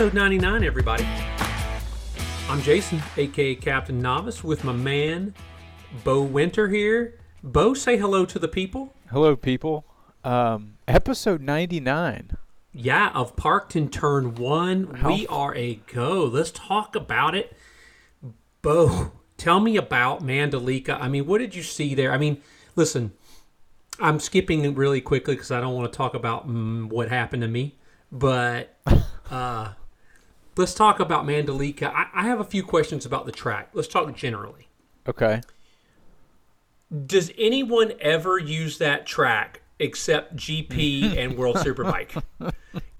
episode 99, everybody. I'm Jason, aka Captain Novice, with my man, Bo Winter here. Bo, say hello to the people. Hello, people. Um, episode 99. Yeah, of Parkton Turn 1. How we are a go. Let's talk about it. Bo, tell me about Mandalika. I mean, what did you see there? I mean, listen, I'm skipping really quickly because I don't want to talk about mm, what happened to me. But uh, let's talk about Mandalika. I, I have a few questions about the track. Let's talk generally. Okay. Does anyone ever use that track except GP and World Superbike?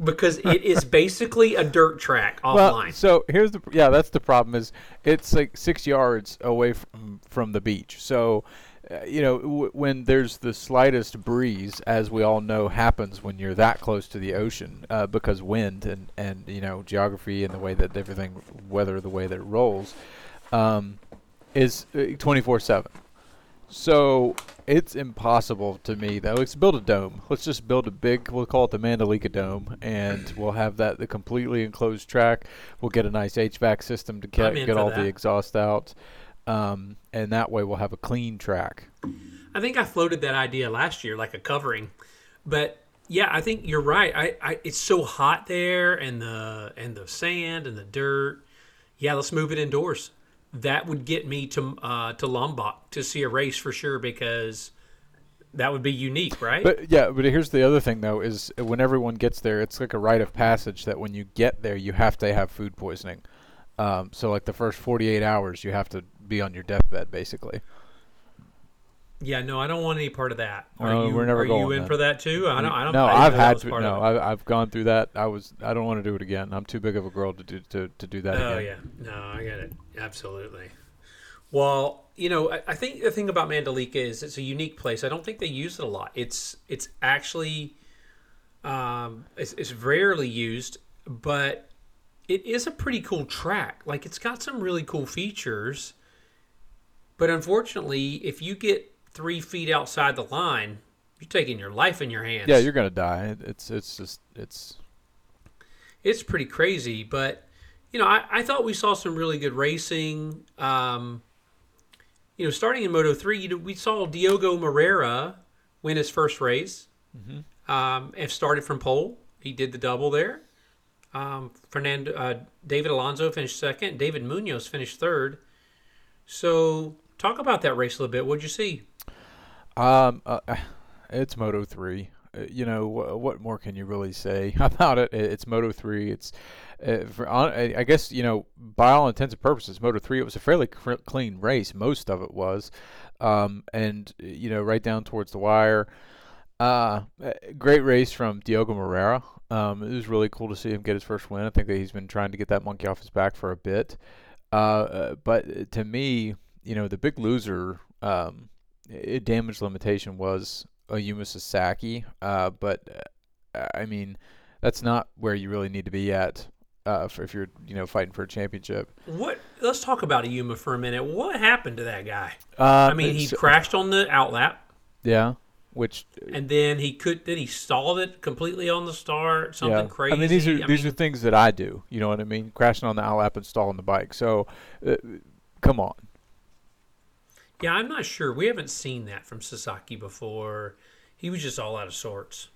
Because it is basically a dirt track offline. Well, so here's the yeah, that's the problem is it's like six yards away from from the beach. So, uh, you know, w- when there's the slightest breeze, as we all know happens when you're that close to the ocean, uh, because wind and and you know geography and the way that everything, weather, the way that it rolls, um, is twenty four seven. So it's impossible to me that let's build a dome. Let's just build a big. We'll call it the Mandalika Dome, and we'll have that the completely enclosed track. We'll get a nice HVAC system to get, get all that. the exhaust out, um, and that way we'll have a clean track. I think I floated that idea last year, like a covering. But yeah, I think you're right. I, I it's so hot there, and the and the sand and the dirt. Yeah, let's move it indoors. That would get me to uh, to Lombok to see a race for sure because that would be unique, right? But yeah, but here's the other thing though: is when everyone gets there, it's like a rite of passage that when you get there, you have to have food poisoning. Um, so like the first 48 hours, you have to be on your deathbed basically. yeah, no, I don't want any part of that. Are Oh, you we're never are you in then. for that too? I don't. I don't. no, I I've had to, no, of it. I, I've gone through that. I was I don't want to do it again. I'm too big of a girl to do to, to do that Oh again. yeah, no, I get it absolutely. Well, you know, I, I think the thing about Mandalika is it's a unique place. I don't think they use it a lot. It's it's actually um, it's, it's rarely used, but it is a pretty cool track. Like it's got some really cool features, but unfortunately, if you get three feet outside the line, you're taking your life in your hands. Yeah, you're gonna die. It's it's just it's it's pretty crazy. But you know, I, I thought we saw some really good racing. Um, you know, starting in Moto three, you know, we saw Diogo Moreira win his first race. Um, and started from pole. He did the double there. Um, Fernando uh, David Alonso finished second. David Munoz finished third. So talk about that race a little bit. What'd you see? um uh, it's Moto three. Uh, you know wh- what more can you really say about it? It- It's Moto three. It's uh, for, I guess you know by all intents and purposes, Moto three. It was a fairly cr- clean race. Most of it was, um, and uh, you know right down towards the wire. Uh, uh, great race from Diogo Moreira. Um, it was really cool to see him get his first win. I think that he's been trying to get that monkey off his back for a bit. Uh, but to me, you know, the big loser, um, damage limitation was Ayumu Sasaki. Uh, but uh, I mean, that's not where you really need to be at. Uh, for if you're, you know, fighting for a championship. What? Let's talk about Ayumu for a minute. What happened to that guy? Uh, I mean, he crashed on the outlap. yeah, which and then he could then he stalled it completely on the start something yeah. crazy I mean, these are I these mean, are things that I do. You know what I mean? Crashing on the outlap and stalling the bike. So, uh, come on. Yeah i'm not sure. We haven't seen that from sasaki before. He was just all out of sorts.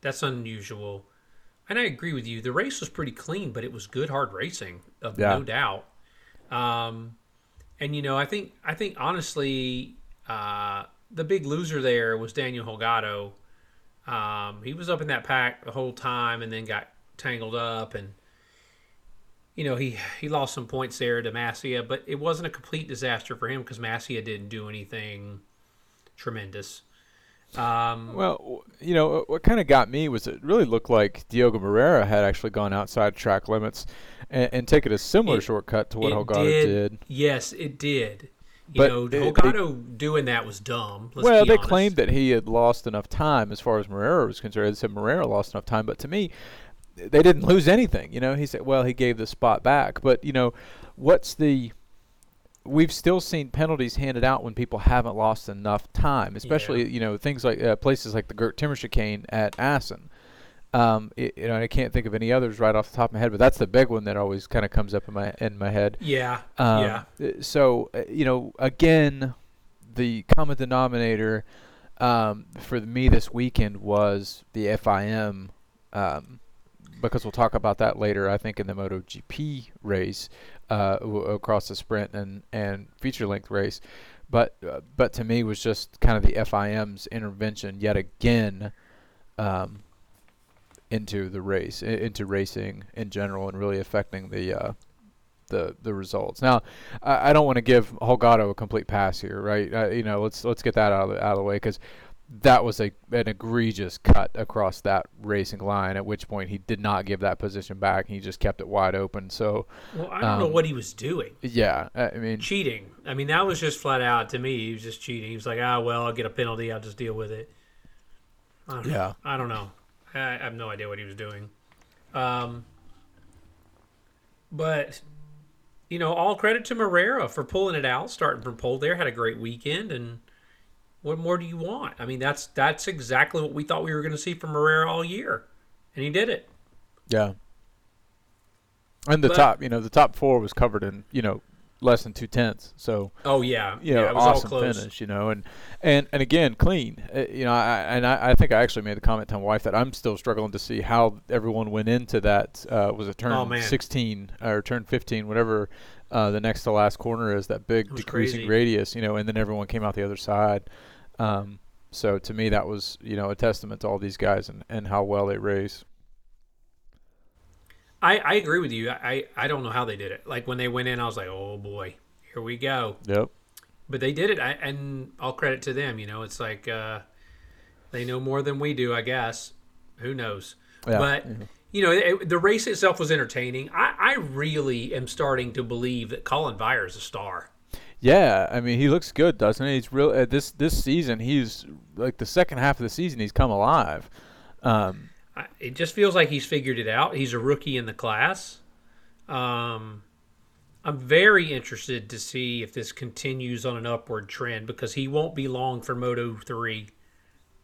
That's unusual. And i agree with you. The race was pretty clean but it was good hard racing of Yeah. no doubt. Um and you know i think i think honestly uh the big loser there was daniel holgado. Um he was up in that pack the whole time and then got tangled up and you know, he he lost some points there to Masia, but it wasn't a complete disaster for him because Masia didn't do anything tremendous. Um, Well, you know, what- kind of got me was it really looked like Diogo Moreira had actually gone outside track limits and, and taken a similar It- shortcut to what Holgado did, did. Yes, it did. You But know, it- Holgado doing that was dumb. Well, they honest. claimed that he had lost enough time as far as Moreira was concerned. They said Moreira lost enough time, but to me, they didn't lose anything. You know, he said, well, he gave the spot back, but you know, what's the we've still seen penalties handed out when people haven't lost enough time, especially you know things like uh, places like the Geert Timmer chicane at Assen. Um, it, you know, I can't think of any others right off the top of my head, but that's the big one that always kind of comes up in my in my head. Yeah. Um, yeah. uh, So uh, you know, again, the common denominator um, for me this weekend was the FIM, um, because we'll talk about that later. I think in the MotoGP race uh, across the sprint and and feature length race, but uh, but to me was just kind of the FIM's intervention yet again. Um, into the race, into racing in general, and really affecting the uh, the the results. Now, I, I don't want to give Holgado a complete pass here, right? Uh, you know, let's let's get that out of the, out of the way because that was a an egregious cut across that racing line. At which point he did not give that position back; he just kept it wide open. So, Well, I don't know um, what he was doing. yeah, I mean, Cheating. I mean, that was just flat out to me. He was just cheating. He was like, ah, well, I'll get a penalty. I'll just deal with it. I don't, yeah, I don't know. I, I have no idea what he was doing. Um, but you know, all credit to Moreira for pulling it out, starting from pole there. Had a great weekend, and what more do you want? I mean, that's that's exactly what we thought we were going to see from Moreira all year, and he did it. yeah. And the But- top, you know, the top four was covered in you know less than two tenths. So Oh yeah, you know, yeah, it was awesome all close. finish, you know, and and and again, clean. Uh, you know, I, and I, I think I actually made the comment to my wife that I'm still struggling to see how everyone went into that. Uh, was it turn Oh, 16 or turn 15, whatever uh, the next to last corner is, that big decreasing crazy. radius, you know, and then everyone came out the other side. Um, so to me, that was you know a testament to all these guys and, and how well they race. I, I agree with you. I, I don't know how they did it. Like when they went in, I was like, oh boy, here we go. Yep. But they did it, I, and all credit to them. You know, it's like uh, they know more than we do, I guess. Who knows? Yeah. But you know, it, the race itself was entertaining. I, I really am starting to believe that Collin Veijer is a star. Yeah, I mean he looks good, doesn't he? He's real. Uh, this this season, he's like the second half of the season, he's come alive. Um, I, it just feels like he's figured it out. He's a rookie in the class. Um, I'm very interested to see if this continues on an upward trend because he won't be long for Moto three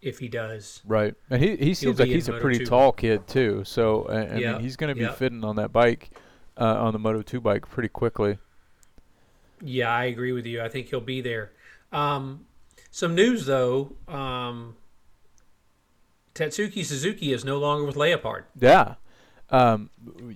if he does. Right, and he he seems like he's a pretty 2. tall kid too. So I, I Yeah, mean, he's going to be yeah. fitting on that bike, uh, on the Moto Two bike pretty quickly. Yeah, I agree with you. I think he'll be there. Um, some news though. Um, Tatsuki Suzuki is no longer with Leopard. Yeah, um,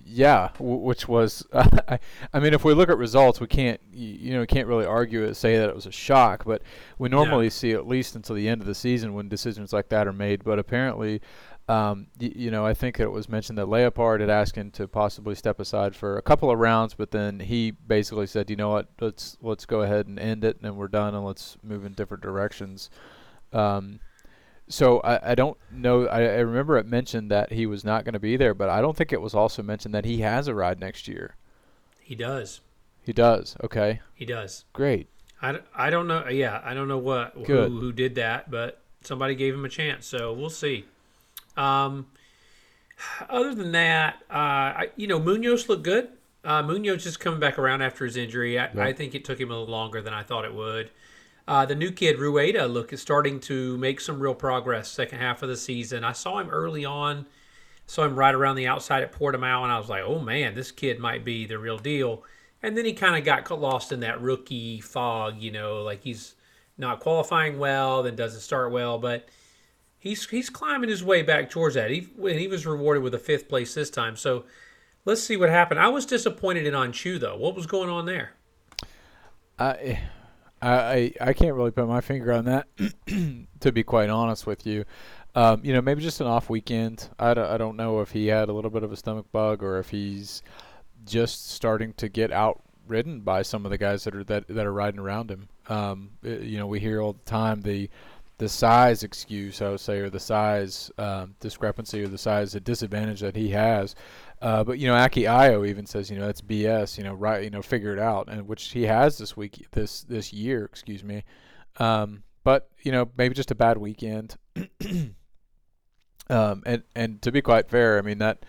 yeah, w- which was I, I mean, if we look at results, we can't you know we can't really argue it, say that it was a shock, but we normally see at least until the end of the season when decisions like that are made. But apparently. Um, y- you know, I think it was mentioned that Leopard had asked him to possibly step aside for a couple of rounds, but then he basically said, "You know what? Let's let's go ahead and end it, and we're done, and let's move in different directions." Um, so I, I don't know. I, I remember it mentioned that he was not going to be there, but I don't think it was also mentioned that he has a ride next year. He does. He does. Okay, He does. great. I, I don't know. Yeah, I don't know what who, who did that, but somebody gave him a chance, so we'll see. Um, other than that, uh, I, you know, Munoz looked good. Uh, Munoz just coming back around after his injury. I, Yeah. I think it took him a little longer than I thought it would. Uh, the new kid Rueda look is starting to make some real progress. Second half of the season, I saw him early on. Saw him right around the outside at Portimao, and I was like, "Oh man, this kid might be the real deal." And then he kind of got lost in that rookie fog, you know, like he's not qualifying well, then doesn't start well, but he's he's climbing his way back towards that. He when he was rewarded with a fifth place this time. So let's see what happened. I was disappointed in Öncü though. What was going on there? I, I, I can't really put my finger on that, to be quite honest with you. Um, you know, maybe just an off weekend. I don't, I don't know if he had a little bit of a stomach bug or if he's just starting to get outridden by some of the guys that are that, that are riding around him. Um, uh, you know, we hear all the time the the size excuse, I would say, or the size um, discrepancy or the size the disadvantage that he has. Uh, but you know, Aki Ajo even says, you know, that's BS. You know, right? You know, figure it out, and which he has this week, this this year, excuse me. Um, but you know, maybe just a bad weekend. um, and and to be quite fair, I mean that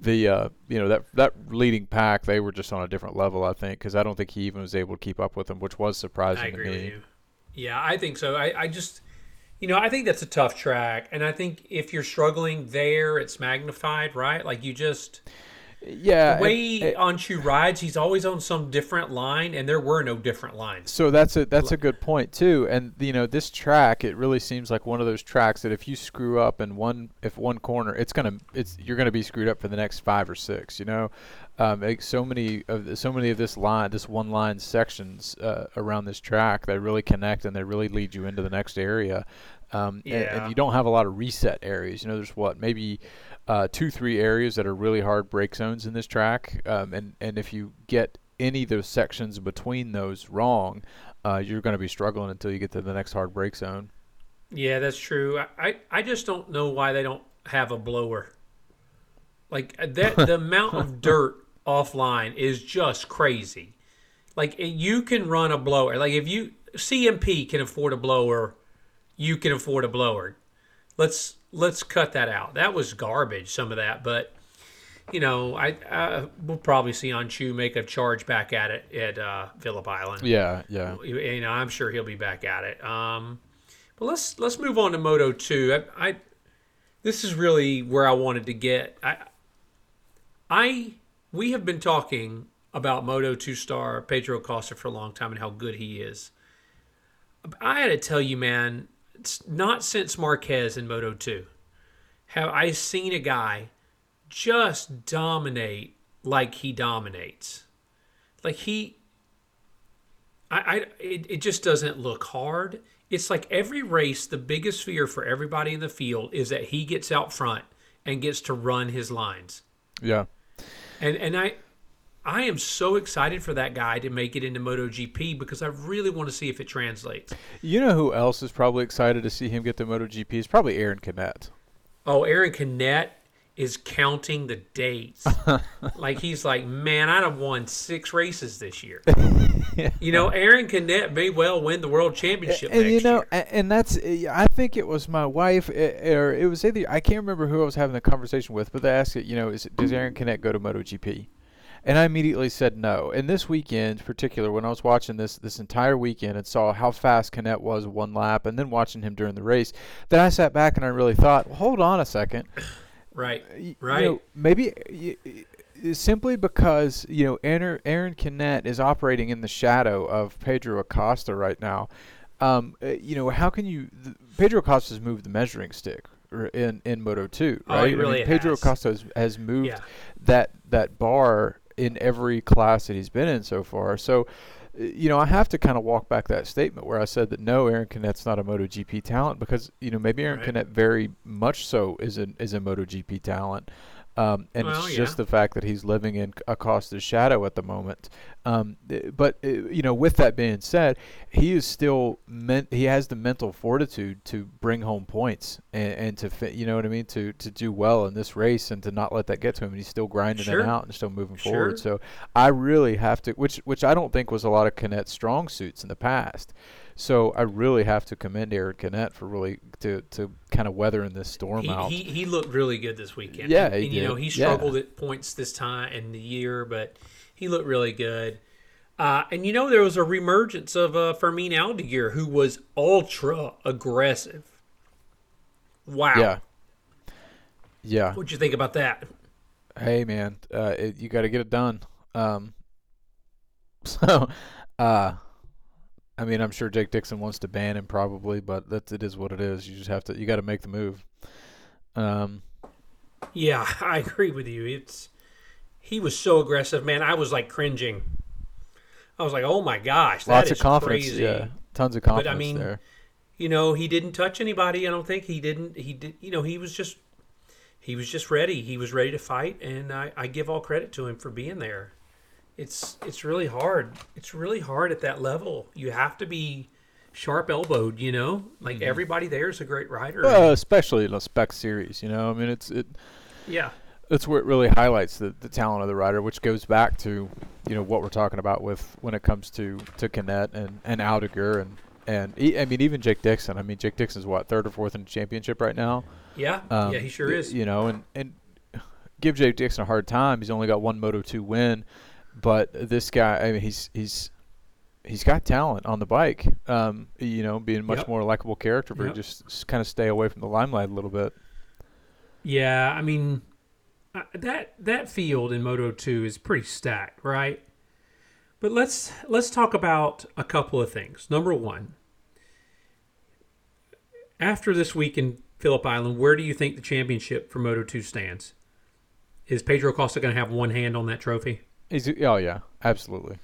the uh, you know that that leading pack, they were just on a different level, I think, because I don't think he even was able to keep up with them, which was surprising I to me. with you. Yeah, I think so. I, I just You know, I think that's a tough track, and I think if you're struggling there, it's magnified, right? Like you just Yeah. the way and- and- Öncü rides, he's always on some different line, and there were no different lines. So that's a that's a good point too. And you know, this track it really seems like one of those tracks that if you screw up in one if one corner, it's gonna it's you're gonna be screwed up for the next five or six. You know, um, like so many of the- so many of this line this one line sections uh, around this track that really connect and they really lead you into the next area. Um, and, Yeah. and you don't have a lot of reset areas. You know, there's what maybe uh, two three areas that are really hard brake zones in this track. Um, and and if you get any of those sections between those wrong, uh, you're going to be struggling until you get to the next hard brake zone. Yeah, that's true. I, I, I just don't know why they don't have a blower. Like uh, that, the amount of dirt offline is just crazy. Like you can run a blower. Like if you CMP can afford a blower, you can afford a blower. Let's let's cut that out. That was garbage. Some of that, but you know, I, I we'll probably see Öncü make a charge back at it at uh, Phillip Island Yeah, yeah. you know, I'm sure he'll be back at it. Um, but let's let's move on to Moto Two. I, I this is really where I wanted to get. I I we have been talking about Moto Two star Pedro Acosta for a long time and how good he is. I had to tell you, man, it's not since Marquez in Moto Two have I seen a guy just dominate like he dominates. Like he I, I it, it just doesn't look hard. It's like every race, the biggest fear for everybody in the field is that he gets out front and gets to run his lines. Yeah. And and I I am so excited for that guy to make it into MotoGP because I really want to see if it translates. You know who else is probably excited to see him get to MotoGP? Is probably Aaron Canet. Oh, Aaron Canet is counting the days. like he's like, man, I'd have won six races this year. You know, Aaron Canet may well win the world championship and you know, year. and that's I think it was my wife, eh, or it was either I can't remember who I was having the conversation with, but they asked it, you know, is does Aaron Canet go to MotoGP? And I immediately said no. And this weekend, in particular, when I was watching this this entire weekend and saw how fast Canet was one lap, and then watching him during the race, then I sat back and I really thought, well, hold on a second. Right. You Right. know, maybe simply because you know Aaron, Aaron Canet is operating in the shadow of Pedro Acosta right now. Um, uh, you know, how can you? th- Pedro Acosta's moved the measuring stick in in Moto Two, right? he I really mean, Pedro. Acosta has, has moved Yeah. that that bar in every class that he's been in so far. So, uh, you know, I have to kind of walk back that statement where I said that no, Aaron Canet's not a MotoGP talent because you know maybe Aaron Right. Very much so is a is a MotoGP talent. Um, and Well, it's just yeah. the fact that he's living in Acosta's shadow at the moment. Um, but uh, you know, with that being said, he is still meant. He has the mental fortitude to bring home points and, and to fi- you know what I mean to to do well in this race and to not let that get to him. And he's still grinding Sure. it out and still moving Sure. forward. So I really have to, which which I don't think was a lot of Canet's strong suits in the past. So I really have to commend Eric Canet for really to to kind of weathering this storm He, out. he, he looked really good this weekend. Yeah, and, you know he Yeah. struggled at points this time in the year, but he looked really good. Uh, and you know there was a reemergence of uh, Fermin Aldeguer, who was ultra aggressive. Wow. yeah. Yeah. What'd you think about that? hey man, uh, it, you got to get it done. Um, so, uh, I mean, I'm sure Jake Dixon wants to ban him probably, but that's it is what it is. You just have to, you got to make the move. Um, Yeah, I agree with you. It's he was so aggressive, man. I was like cringing. I was like, "Oh my gosh, that lots is of confidence. crazy." Yeah, tons of I mean, there. You know, he didn't touch anybody. I don't think he didn't. He did. You know, he was just he was just ready. He was ready to fight, and I, I give all credit to him for being there. It's it's really hard. It's really hard at that level. You have to be sharp elbowed. You know, like Mm-hmm. everybody there is a great rider. Especially in a spec series, you know. I mean, it's it. yeah, That's where it really highlights the, the talent of the rider, which goes back to, you know, what we're talking about with when it comes to to Canet and and Aldeguer and and e- I mean even Jake Dixon. I mean Jake Dixon's what third or fourth in the championship right now. yeah, Um, yeah. He sure is. You know, and and give Jake Dixon a hard time. He's only got one Moto two win, but this guy, I mean, he's he's he's got talent on the bike. Um, you know, being a much Yep. more likable character, but Yep. just kind of stay away from the limelight a little bit. Yeah, I mean uh, that that field in Moto 2 is pretty stacked, right? But let's let's talk about a couple of things. Number 1, after this week in Phillip Island, where do you think the championship for Moto 2 stands? Is Pedro Costa going to have one hand on that trophy? He's, oh yeah, absolutely.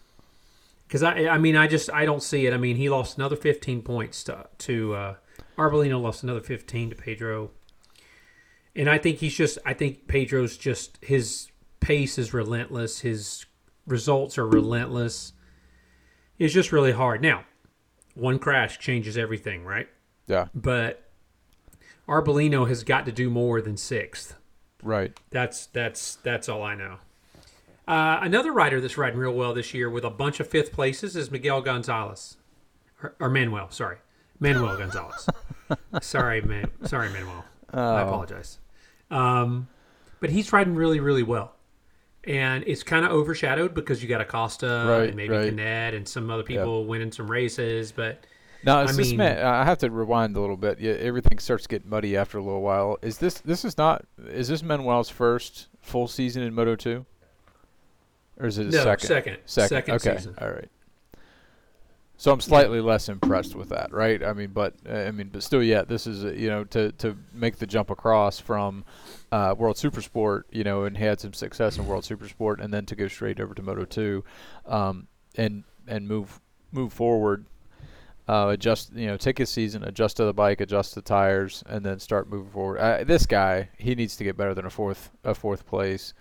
Because I, I mean, I just I don't see it. I mean, he lost another 15 points to to uh, Arbolino, lost another 15 to Pedro, and I think he's just I think Pedro's just his pace is relentless. His results are relentless. It's just really hard. Now, one crash changes everything, right? Yeah, But Arbolino has got to do more than sixth. right. That's that's that's all I know. Uh, another rider that's riding real well this year with a bunch of fifth places is Miguel Gonzalez, or, or Manuel. Sorry, Manuel Gonzalez. sorry, man. Sorry, Manuel. I apologize. Um, but he's riding really, really well, and it's kind of overshadowed because you got Acosta Right, and maybe right. Canet and some other people winning some races. But Now, is I this mean-? I have to rewind a little bit. Yeah, everything starts getting muddy after a little while. Is this this is not? Is this Manuel's first full season in Moto two? Or is it no, second? second, Second. second okay. season. All right. So I'm slightly less impressed with that, right? I mean, but uh, I mean, but still, yeah, this is uh, you know to to make the jump across from uh, World Supersport, you know, and had some success in World Supersport, and then to go straight over to Moto two, um, and and move move forward, uh, adjust you know take his season, adjust to the bike, adjust the tires, and then start moving forward. Uh, this guy, he needs to get better than a fourth a fourth place,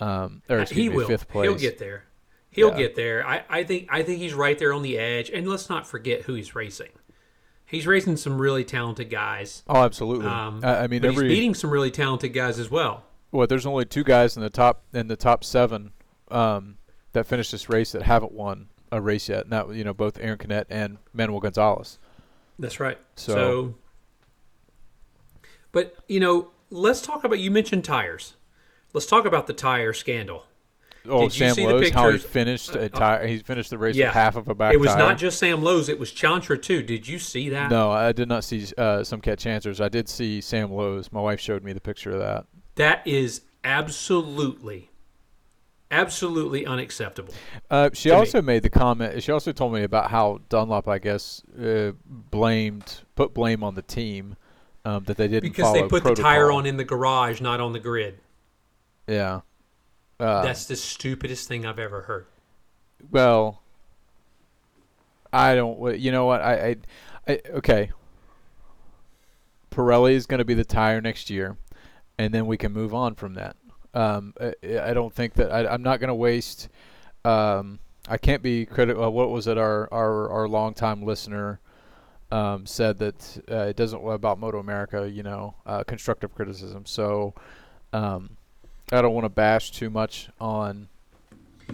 um, or he me, will. fifth place. He'll get there. He'll Yeah. get there. I, I think I think he's right there on the edge. And let's not forget who he's racing. He's racing some really talented guys. Oh, absolutely. Um, I, I mean, every he's beating some really talented guys as well. well, there's only two guys in the top in the top seven um, that finished this race that haven't won a race yet, and that you know both Aaron Canet and Manuel Gonzalez. That's right. So- So, but you know, let's talk about. You mentioned tires. Let's talk about the tire scandal. Oh, Did you Sam see the Lowe's, how he finished a tire. He finished the race Yeah. with half of a back it was tire. not just Sam Lowes. It was Chantra too. Did you see that? No, I did not see uh, some catch answers. I did see Sam Lowes. My wife showed me the picture of that. That is absolutely, absolutely unacceptable. Uh, she To me. also made the comment. She also told me about how Dunlop, I guess, uh, blamed put blame on the team um, that they didn't Because they put the tire on in the garage, not on the grid. Yeah. Uh, That's the stupidest thing I've ever heard. well. I don't. You know what? I. I, I okay. Pirelli is going to be the tire next year, and then we can move on from that. Um, I, I don't think that I, I'm not going to waste. Um, I can't be critical. Uh, what was it? Our our our longtime listener um, said that uh, it doesn't about Moto America. You know, uh, constructive criticism. So um, I don't want to bash too much on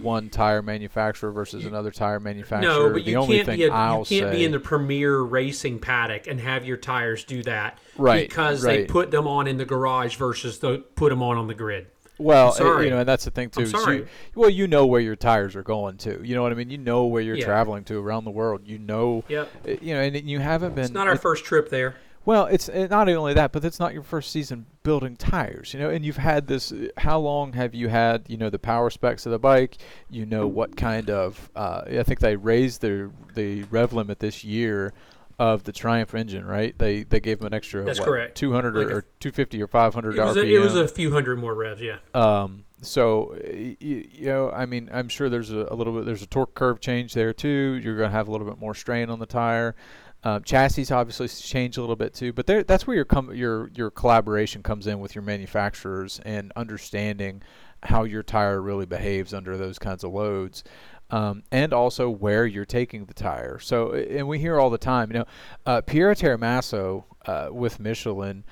one tire manufacturer versus another tire manufacturer. No, but the you only can't thing be a, I'll you can't say, be in the premier racing paddock and have your tires do that Right, because they put them on in the garage versus the put them on on the grid. Well, sorry. you know, and that's the thing too. Sorry. You, well, you know where your tires are going to. You know what I mean? You know where you're Yeah. traveling to around the world. You know, Yep, uh, you know, and you haven't been. it's not our it- first trip there. Well, it's uh, not only that, but it's not your first season building tires. You know, and you've had this. uh, How long have you had? You know, the power specs of the bike. You know what kind of. Uh, I think they raised the the rev limit this year. Of the Triumph engine, right? They they gave them an extra That's what, correct. 200 Like or, or 250 or 500 RPM. a, it was a few hundred more revs, yeah. Um, so y- y- you know, I mean, I'm sure there's a, a little bit there's a torque curve change there too. You're going to have a little bit more strain on the tire. Um, chassis obviously change a little bit too, but that's where your com- your your collaboration comes in with your manufacturers and understanding how your tire really behaves under those kinds of loads. Um, and also where you're taking the tire. So, and we hear all the time, you know, uh, Piero Taramasso uh, with Michelin,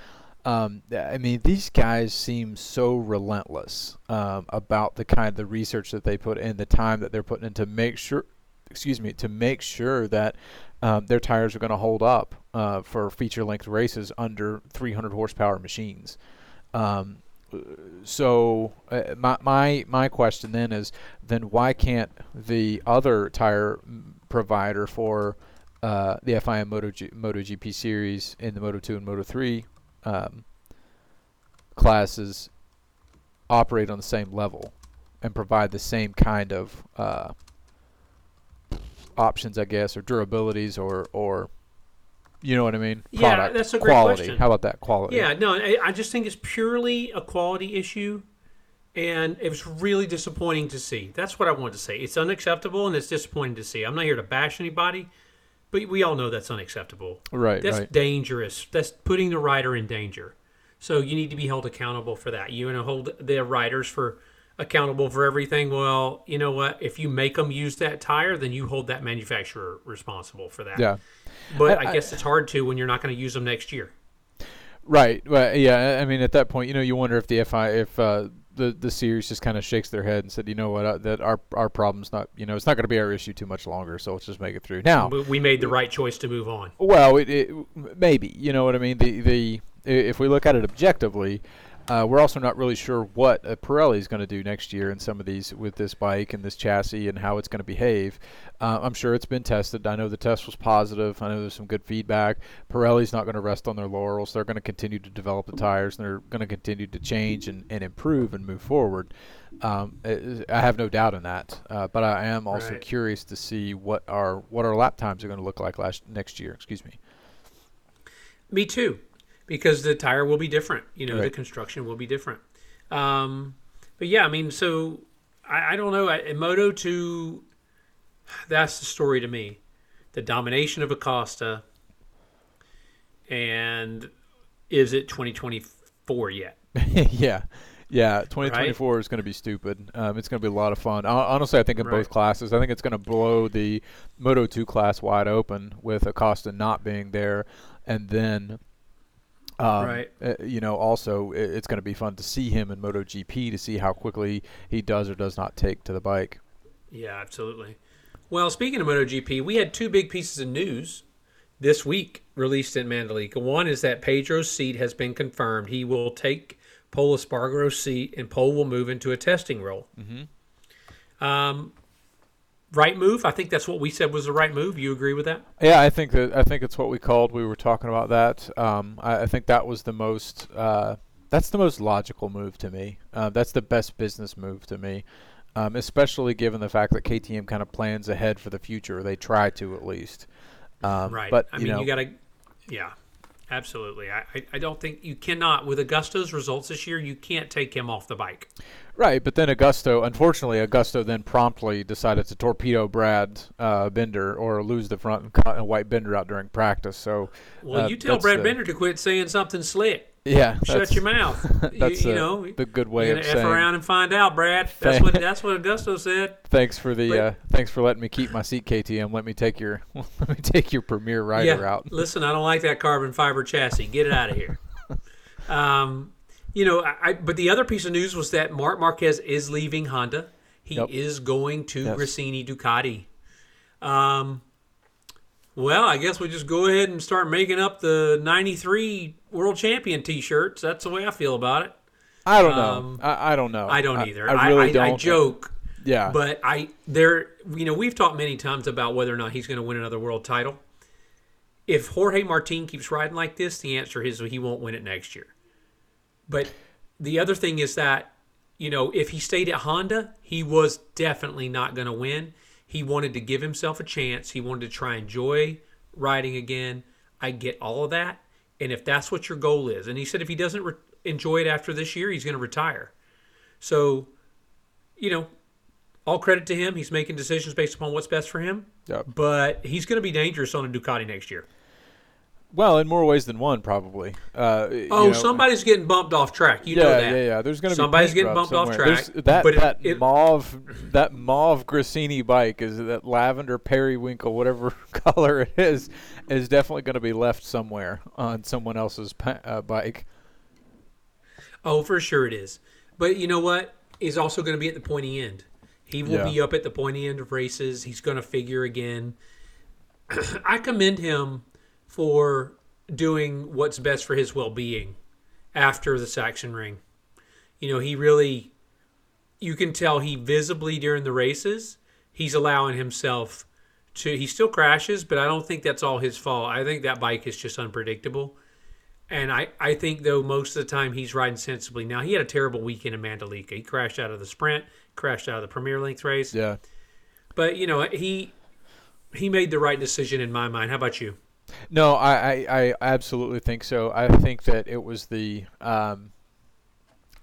um, I mean, these guys seem so relentless um, about the kind of the research that they put in, the time that they're putting in to make sure, excuse me, to make sure that um, their tires are going to hold up uh, for feature length races under 300 horsepower machines. Um, so uh, my, my my question then is then why can't the other tire provider for uh, the FIM Moto G- MotoGP series in the Moto 2 and Moto 3 um, classes operate on the same level and provide the same kind of uh, options, I guess, or durabilities, or or you know what I mean? Yeah, Product that's a great quality. question. How about that quality? Yeah, no, I, I just think it's purely a quality issue, and it was really disappointing to see. That's what I wanted to say. It's unacceptable, and it's disappointing to see. I'm not here to bash anybody, but we all know that's unacceptable. Right. That's right. dangerous. That's putting the rider in danger. So you need to be held accountable for that. You want to hold the riders for accountable for everything. Well, you know what? If you make them use that tire, then you hold that manufacturer responsible for that. Yeah. But I- I, guess it's hard to when you're not going to use them next year. Right. Well, yeah. I mean, at that point, you know, you wonder if the FI, if uh, the the series just kind of shakes their head and said, you know what, uh, that our our problem's not, you know, it's not going to be our issue too much longer. So let's just make it through now. We- We made the right choice to move on. Well, it, it maybe you know what I mean. The the if we look at it objectively, uh, we're also not really sure what uh, Pirelli is going to do next year in some of these with this bike and this chassis and how it's going to behave. Uh, I'm sure it's been tested. I know the test was positive. I know there's some good feedback. Pirelli's not going to rest on their laurels. They're going to continue to develop the tires and they're going to continue to change and, and improve and move forward. Um, i- I have no doubt in that. Uh, but I am also Right. curious to see what our what our lap times are going to look like last next year. Excuse me. Me too, because the tire will be different. You know, the construction will be different. Um, but yeah, I mean, so I, I don't know. I, Moto two, that's the story to me. The domination of Acosta, and is it 2024 yet? yeah. Yeah, 2024 is going to be stupid. Um, it's going to be a lot of fun. Honestly, I think in Right. both classes, I think it's going to blow the Moto 2 class wide open with Acosta not being there, and then, um, Right. uh, you know, also i- it's going to be fun to see him in Moto GP to see how quickly he does or does not take to the bike. Yeah, absolutely. Well, speaking of MotoGP, we had two big pieces of news this week released in Mandalika. One is that Pedro's seat has been confirmed. He will take Pol Espargaro's seat, and Pol will move into a testing role. Mm-hmm. Um, right move. I think that's what we said was the right move. You agree with that? Yeah, I think that I think it's what we called. We were talking about that. Um, I, I think that was the most. Uh, that's the most logical move to me. Uh, that's the best business move to me, um, especially given the fact that KTM kind of plans ahead for the future. They try to at least. Um, Right. But I you mean, know, you got to. Yeah, absolutely. I, I, don't think you cannot with Augusto's results this year. You can't take him off the bike. right. But then Augusto, unfortunately, Augusto then promptly decided to torpedo Brad uh, Binder or lose the front and, cut and white Binder out during practice. So Well, uh, you tell Brad the- Binder to quit saying something slick. Yeah, Shut your mouth. you, That's you uh, know, the good way you're of gonna f around and find out, Brad. That's what that's what Augusto said. Thanks for the But- uh, thanks for letting me keep my seat, KTM. Let me take your let me take your premier rider yeah. out. Listen, I don't like that carbon fiber chassis. Get it out of here. um, you know, I, I but the other piece of news was that Marc Marquez is leaving Honda. He Yep. is going to Yes. Gresini Ducati. Um, well, I guess we just go ahead and start making up the '93 World Champion T-shirts. That's the way I feel about it. I don't know. Um, I, I don't know. I don't either. I, really I, don't. I joke. Yeah. But I there you know we've talked many times about whether or not he's going to win another world title. If Jorge Martin keeps riding like this, the answer is he won't win it next year. But the other thing is that you know if he stayed at Honda, he was definitely not going to win. He wanted to give himself a chance. He wanted to try and enjoy riding again. I get all of that, and if that's what your goal is, and he said if he doesn't re- enjoy it after this year, he's going to retire. So, you know, all credit to him. He's making decisions based upon what's best for him. Yep. But he's going to be dangerous on a Ducati next year. Well, in more ways than one, probably. Uh, you Oh, know, somebody's getting bumped off track. You yeah, know that. yeah, yeah. There's gonna be paint getting bumped off track, There's- that but that it- mauve that mauve Gresini bike is that lavender periwinkle, whatever color it is, is definitely going to be left somewhere on someone else's pa- uh, bike. Oh, for sure it is. But you know what? He's also going to be at the pointy end. He will Yeah. be up at the pointy end of races. He's going to figure again. I commend him for doing what's best for his well being after the Sachsenring. You know, he really, you can tell he visibly during the races, he's allowing himself to he still crashes, but I don't think that's all his fault. I think that bike is just unpredictable. And I, I think though most of the time he's riding sensibly. Now he had a terrible weekend in Mandalika. He crashed out of the sprint, crashed out of the Premier Length race. Yeah. But you know he he made the right decision in my mind. How about you? No, I, I, I absolutely think so. I think that it was the um,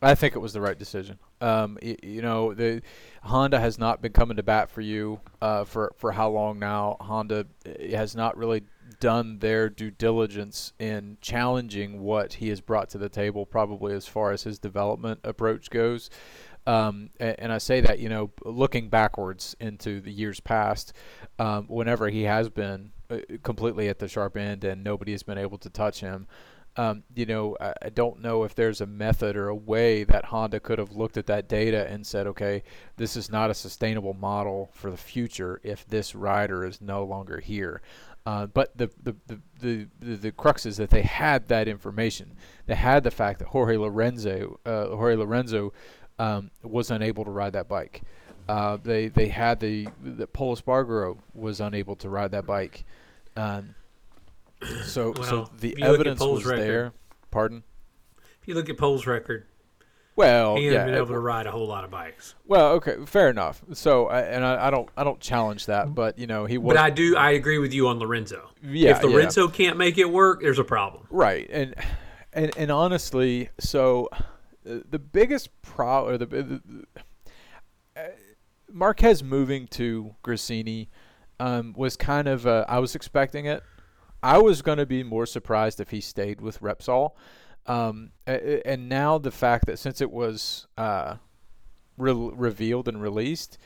I think it was the right decision. Um, you, you know, the Honda has not been coming to bat for you uh, for for how long now? Honda eh, has not really done their due diligence in challenging what he has brought to the table, probably as far as his development approach goes. Um, and, and, I say that, you know, looking backwards into the years past, um, whenever he has been completely at the sharp end and nobody has been able to touch him, um, you know, I, I, don't know if there's a method or a way that Honda could have looked at that data and said, okay, this is not a sustainable model for the future if this rider is no longer here. Uh, but the the, the, the, the, the crux is that they had that information. They had the fact that Jorge Lorenzo, uh, Jorge Lorenzo um, was unable to ride that bike. Uh, they they had the the Pol Espargaro was unable to ride that bike. Um, so well, so the evidence was record, there. Pardon. If you look at Pol's record, well, he hasn't yeah, been able to ride a whole lot of bikes. Well, okay, fair enough. So, and I, I, don't, I don't challenge that, but you know, he was. But I do, I agree with you on Lorenzo. Yeah, if Lorenzo yeah. can't make it work, there's a problem. Right, and and and honestly, so the biggest problem, or the, the, uh, Marquez moving to Gresini um, was kind of, uh, I was expecting it. I was going to be more surprised if he stayed with Repsol. Um, and now the fact that since it was uh, re- revealed and released,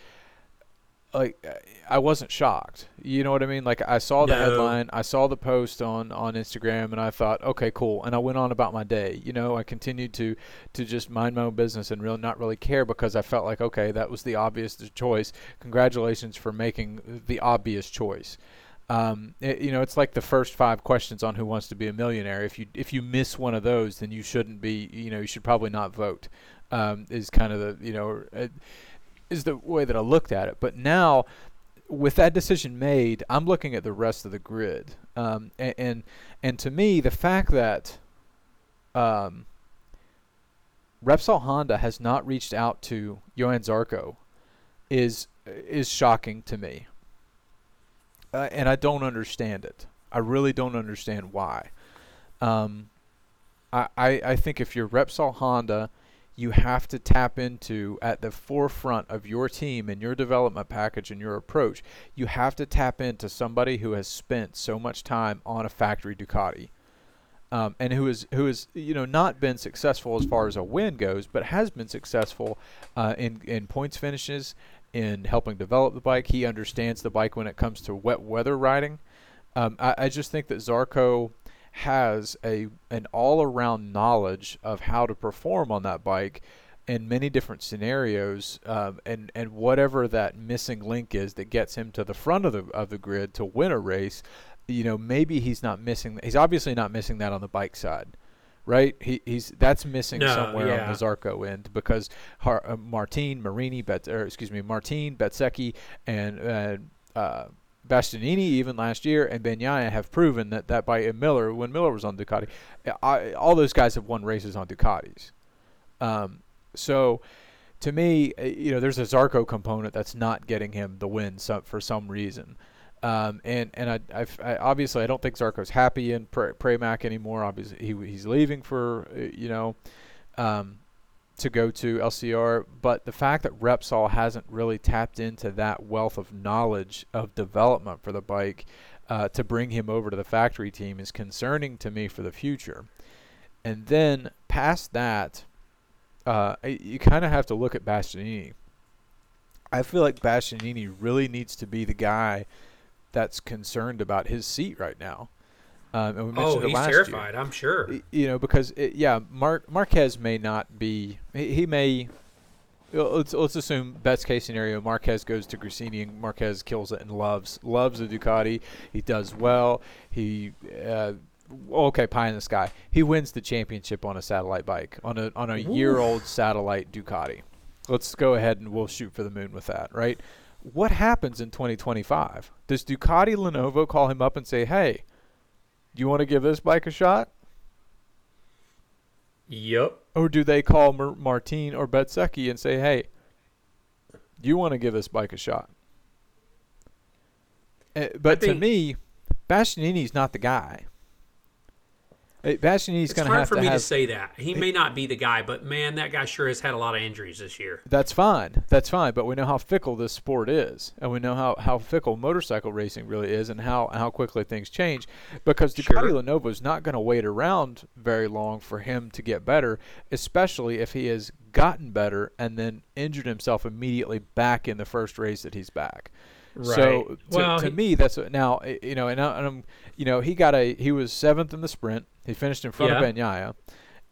like I wasn't shocked. You know what I mean? Like I saw the no. headline, I saw the post on on Instagram, and I thought, okay, cool. And I went on about my day. You know, I continued to to just mind my own business and really not really care because I felt like, okay, that was the obvious choice. Congratulations for making the obvious choice. Um, it, you know, it's like the first five questions on Who Wants to Be a Millionaire. If you if you miss one of those, then you shouldn't be. You know, you should probably not vote. Um, is kind of the you know, uh, is the way that I looked at it. But now, with that decision made, I'm looking at the rest of the grid. Um, and, and, and to me, the fact that um, Repsol Honda has not reached out to Johann Zarco is is shocking to me uh, and I don't understand it. I really don't understand why. Um, I, I, I think if you're Repsol Honda, you have to tap into at the forefront of your team and your development package and your approach. You have to tap into somebody who has spent so much time on a factory Ducati. Um, and who is who has you know not been successful as far as a win goes, but has been successful uh, in in points finishes in helping develop the bike. He understands the bike when it comes to wet weather riding. Um, I, I, just think that Zarco has a an all around knowledge of how to perform on that bike in many different scenarios, um, and and whatever that missing link is that gets him to the front of the of the grid to win a race, you know, maybe he's not missing. He's obviously not missing that on the bike side right? He, he's that's missing no, somewhere yeah. on the Zarco end because Har, uh, Martin, Marini, Bet, or excuse me, Martin, Bezzecchi, and uh, uh, Bastianini even last year and Bagnaia have proven that that by Miller when Miller was on Ducati, I, all those guys have won races on Ducatis. Um, so to me, uh, you know, there's a Zarco component that's not getting him the win some, for some reason. Um, and and I, I've, I, obviously I don't think Zarco's happy in Pramac anymore. Obviously he, he's leaving for uh, you know um, to go to LCR. But the fact that Repsol hasn't really tapped into that wealth of knowledge of development for the bike uh, to bring him over to the factory team is concerning to me for the future. And then past that, uh, you kind of have to look at Bastianini. I feel like Bastianini really needs to be the guy that's concerned about his seat right now. Um, and we mentioned oh, he's terrified. Year. I'm sure. You know, because it, yeah, Mar- Marquez may not be. He, he, may. Let's let's assume best case scenario. Marquez goes to Gresini and Marquez kills it and loves loves the Ducati. He does well. He uh, okay, pie in the sky. He wins the championship on a satellite bike on a on a year old satellite Ducati. Let's go ahead and we'll shoot for the moon with that, right? what happens in 2025? Does Ducati Lenovo call him up and say, "Hey, you want to give this bike a shot?" Yep. Or do they call Mar- Martin or Bezzecchi and say, "Hey, do you want to give this bike a shot?" Uh, but to think- me, Bastianini's not the guy. Bastianini's It's going hard have for me have to say that. He may not be the guy, but man, that guy sure has had a lot of injuries this year. That's fine. That's fine. But we know how fickle this sport is, and we know how, how fickle motorcycle racing really is, and how, how quickly things change. Because Ducati Sure. Lenovo is not going to wait around very long for him to get better, especially if he has gotten better and then injured himself immediately back in the first race that he's back. So to, well, to he- me, that's what- now eh, you know, and, I, and I'm, you know, he got a he was seventh in the sprint. He finished in front Yeah. of Bagnaia,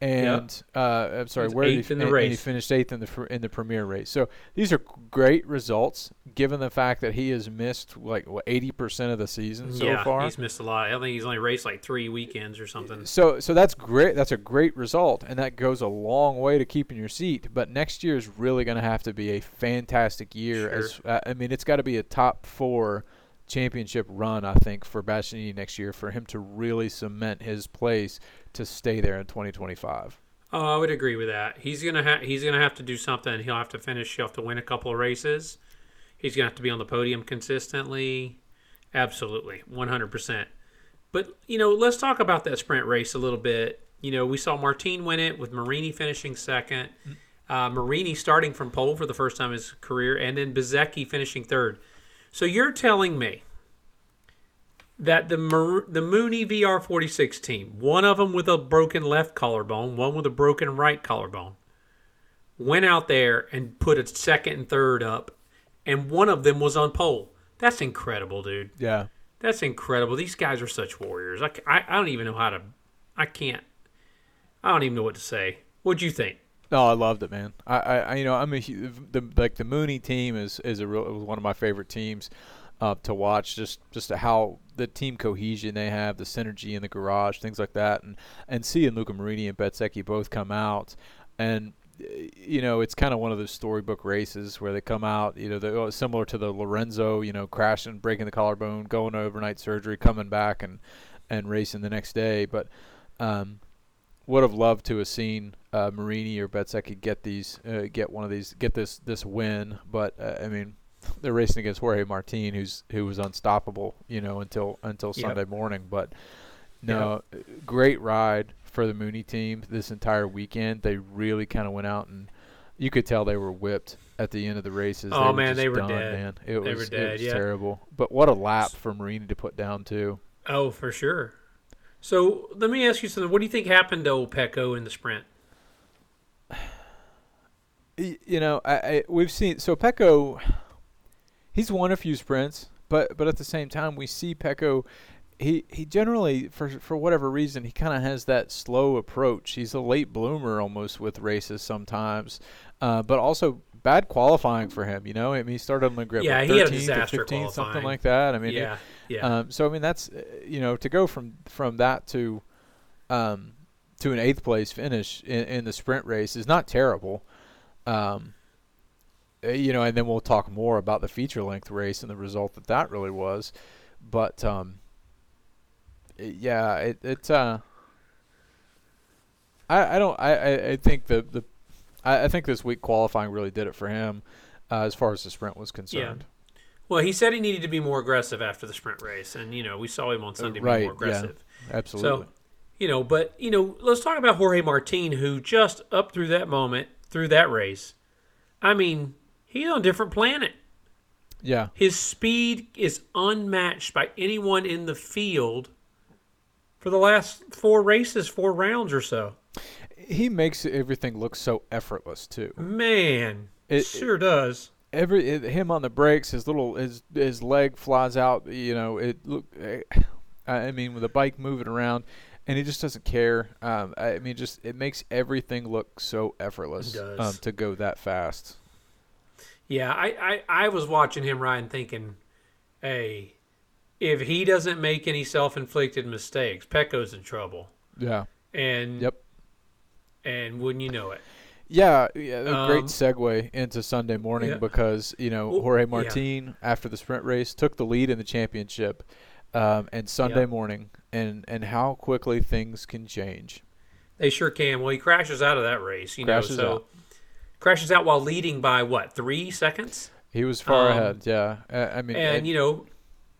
and uh, I'm sorry, where did he, in the and- and he finished eighth in the in the premier race. So these are great results, given the fact that he has missed like what eighty percent of the season so yeah, far. he's missed a lot. I think he's only raced like three weekends or something. So so that's great. That's a great result, and that goes a long way to keeping your seat. But next year is really going to have to be a fantastic year. Sure. As uh, I mean, it's got to be a top four championship run, I think, for Bastianini next year for him to really cement his place to stay there in 2025. Oh, I would agree with that. He's gonna ha- he's gonna have to do something. He'll have to finish. He'll have to win a couple of races. He's gonna have to be on the podium consistently. Absolutely, one hundred percent. But you know, let's talk about that sprint race a little bit. You know, we saw Martin win it with Marini finishing second. Uh, Marini starting from pole for the first time in his career, and then Bezzecchi finishing third. So you're telling me that the the Mooney VR46 team, one of them with a broken left collarbone, one with a broken right collarbone, went out there and put a second and third up, and one of them was on pole. That's incredible, dude. Yeah. That's incredible. These guys are such warriors. I I don't even know how to. I can't. I don't even know what to say. What'd you think? No, I loved it, man. I, I, I you know, I'm a the like the Mooney team is is a real it was one of my favorite teams uh, to watch. Just just how the team cohesion they have, the synergy in the garage, things like that, and and seeing Luca Marini and Bezzecchi both come out, and uh, you know, it's kind of one of those storybook races where they come out, you know, they're similar to the Lorenzo, you know, crashing, breaking the collarbone, going to overnight surgery, coming back and and racing the next day, but. Um, would have loved to have seen uh, Marini or Bezzecchi get these, uh, get one of these, get this this win. But uh, I mean, they're racing against Jorge Martin, who's who was unstoppable, you know, until until Yep. Sunday morning. But no, uh, great ride for the Mooney team this entire weekend. They really kind of went out and you could tell they were whipped at the end of the races. Oh, were man, they were done, dead. Man. It They was, were it was yeah. terrible. But what a lap for Marini to put down too. Oh, for sure. So let me ask you something. What do you think happened to old Pecco in the sprint? You know, I, I we've seen so Pecco. He's won a few sprints, but but at the same time, we see Pecco. He he generally for for whatever reason he kind of has that slow approach. He's a late bloomer almost with races sometimes, uh, but also bad qualifying for him. You know, I mean he started on the grid. Yeah, what, he had a 13th or disaster 15th, something like that. I mean, it- yeah, yeah. um, so I mean that's you know to go from from that to um, to an eighth place finish in, in the sprint race is not terrible. Um, you know, and then we'll talk more about the feature length race and the result that that really was. But um, i- yeah, it it uh, I I don't I I, think the the I, I think this week qualifying really did it for him uh, as far as the sprint was concerned. Yeah. well, he said he needed to be more aggressive after the sprint race, and you know we saw him on Sunday Uh, right, be more yeah. aggressive. Absolutely. So, you know, but you know, let's talk about Jorge Martin, who just up through that moment, through that race. I mean, he's on a different planet. yeah. His speed is unmatched by anyone in the field for the last four races, four rounds or so. he makes everything look so effortless too. Man, It- sure does. Every it, him on the brakes, his little his his leg flies out. You know, it look. eh, I mean, with the bike moving around, and he just doesn't care. Um, I mean, just it makes everything look so effortless It um, to go that fast. Yeah, I, I, I was watching him and thinking, hey, if he doesn't make any self inflicted mistakes, Pecco's in trouble. Yeah. And Yep. and wouldn't you know it? Yeah, yeah, a great Um, segue into Sunday morning yeah. because you know Well, Jorge yeah. After the sprint race took the lead in the championship, um, and Sunday morning, and and how quickly things can change. They sure can. Well, he crashes out of that race, you Crashes know. So out. Crashes out while leading by what three seconds? He was far Um, ahead. Yeah, uh, I mean, and and- you know,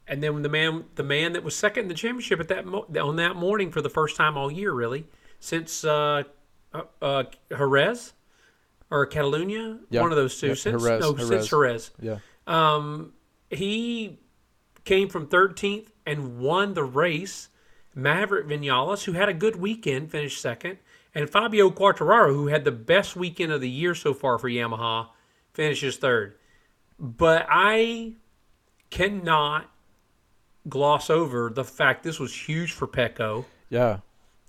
and then when the man, the man that was second in the championship at that mo- on that morning for the first time all year, really since uh, uh, uh Jerez or Catalunya, Yeah. one of those two. Yeah, since Jerez, no, Jerez. since Jerez, yeah, um, he came from 13th and won the race. Maverick Vinales, who had a good weekend, finished second, and Fabio Quartararo, who had the best weekend of the year so far for Yamaha, finishes third. But I cannot gloss over the fact this was huge for Pecco, yeah,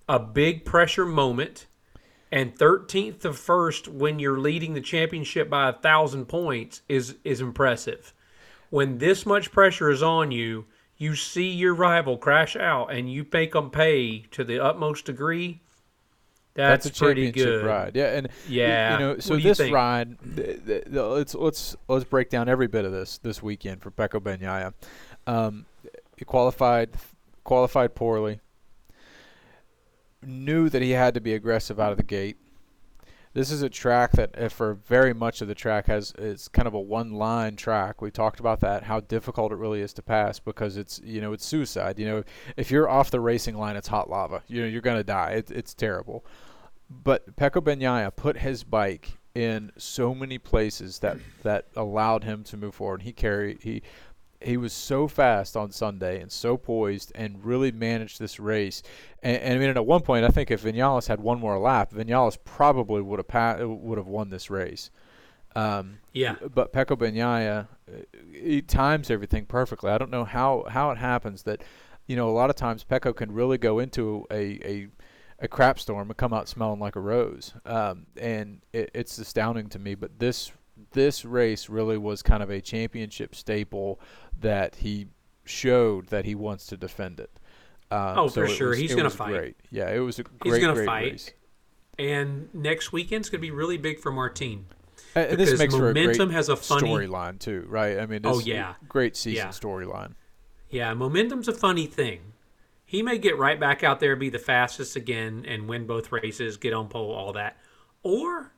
a big pressure moment, and 13th to first when you're leading the championship by a thousand points is is impressive. When this much pressure is on you, you see your rival crash out and you make them pay to the utmost degree. That's, a pretty championship good. ride. Yeah, and Yeah. you know, so this think? ride, th- th- th- let's let's let's break down every bit of this this weekend for Pecco Bagnaia. Um, he qualified qualified poorly. Knew that he had to be aggressive out of the gate. This is a track that, uh, for very much of the track, has it's kind of a one-line track. We talked about that, how difficult it really is to pass because it's you know it's suicide. You know, if you're off the racing line, it's hot lava. You know, you're gonna die. It, it's terrible. But Pecco Bagnaia put his bike in so many places that that allowed him to move forward. He carried he he was so fast on Sunday and so poised and really managed this race. And, and I mean, at one point, I think if Vinales had one more lap, Vinales probably would have pa- would have won this race. Um, Yeah. but Pecco Bagnaia, uh, he times everything perfectly. I don't know how, how it happens that, you know, a lot of times Pecco can really go into a, a, a crap storm and come out smelling like a rose. Um, and it, it's astounding to me. But this this race really was kind of a championship staple that he showed that he wants to defend it. Uh, Oh, so for sure. was- He's gonna was fight. Great. Yeah, it was a great. Race. He's gonna great fight. race. And next weekend's going to be really big for Martin. And and this makes for a momentum has a funny- storyline too, right? I mean, Oh, yeah. great season Yeah. storyline. Yeah, momentum's a funny thing. He may get right back out there, be the fastest again, and win both races, get on pole, all that. Or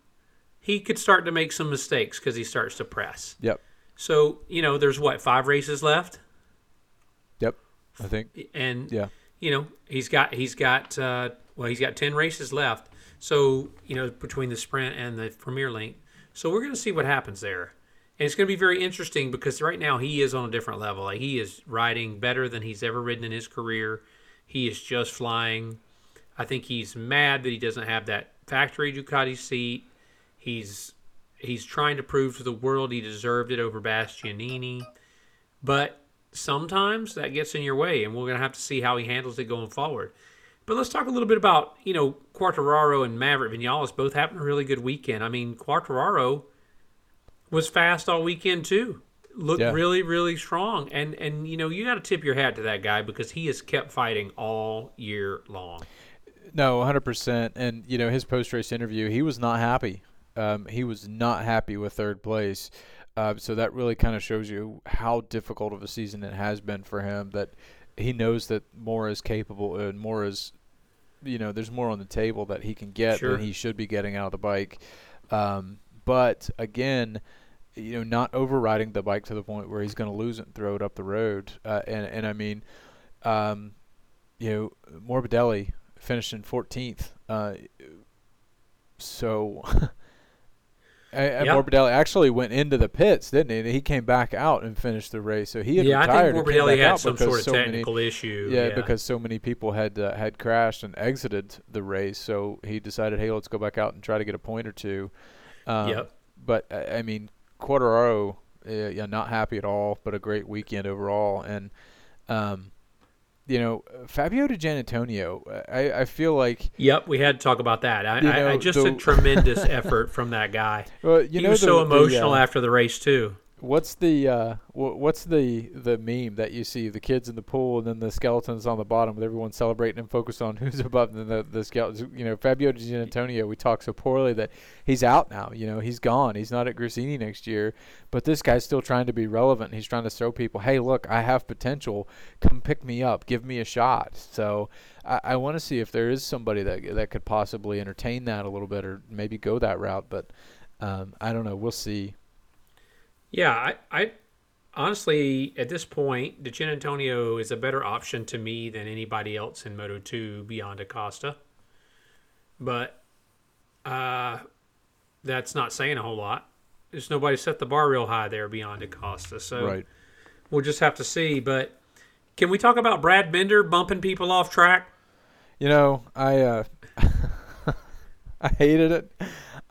he could start to make some mistakes because he starts to press. Yep, So, you know, there's what, five races left? yep. I think And, yeah, you know, he's got, he's got, uh, well, he's got 10 races left. So, you know, between the sprint and the Premier Link. So we're going to see what happens there. And it's going to be very interesting because right now he is on a different level. Like he is riding better than he's ever ridden in his career. He is just flying. I think he's mad that he doesn't have that factory Ducati seat. He's he's trying to prove to the world he deserved it over Bastianini. But sometimes that gets in your way, and we're going to have to see how he handles it going forward. But let's talk a little bit about, you know, Quartararo and Maverick Vinales both having a really good weekend. I mean, Quartararo was fast all weekend too. Looked Yeah. really, really strong. And and you know, you got to tip your hat to that guy because he has kept fighting all year long. no, 100%. And you know, his post race interview, he was not happy. Um, he was not happy with third place. Uh, so that really kind of shows you how difficult of a season it has been for him. That he knows that more is capable and more is, you know, there's more on the table that he can get Sure. than he should be getting out of the bike. Um, but again, you know, not overriding the bike to the point where he's going to lose it and throw it up the road. Uh, and and I mean, um, you know, Morbidelli finished in 14th. Uh, so. And Yeah. Morbidelli actually went into the pits, didn't he? He came back out and finished the race. So he had yeah, I retired think and came Morbidelli had some sort of so many- technical issue. yeah, because so many people had uh, had crashed and exited the race, so he decided, hey, let's go back out and try to get a point or two. Um, Yep. But I I mean, Quartararo, uh, yeah, not happy at all, but a great weekend overall, and um, you know, Fabio Di Giannantonio, I, I feel like Yep, we had to talk about that. I, You I, I just the- a tremendous effort from that guy. well, you he know was the, so the, emotional uh, after the race too. What's the uh, wh- what's the the meme that you see the kids in the pool and then the skeletons on the bottom with everyone celebrating and focused on who's above the the, the skeletons? You know, Fabio Di Antonio. We talk so poorly that he's out now. You know, he's gone. He's not at Gresini next year. But this guy's still trying to be relevant. He's trying to show people, hey, look, I have potential. Come pick me up. Give me a shot. So I, I want to see if there is somebody that that could possibly entertain that a little bit or maybe go that route. But um, I don't know. We'll see. Yeah, I, I honestly at this point, De Antonio is a better option to me than anybody else in Moto Two beyond Acosta. But uh, that's not saying a whole lot. There's nobody set the bar real high there beyond Acosta, so Right. we'll just have to see. But can we talk about Brad Binder bumping people off track? You know, I uh, I hated it.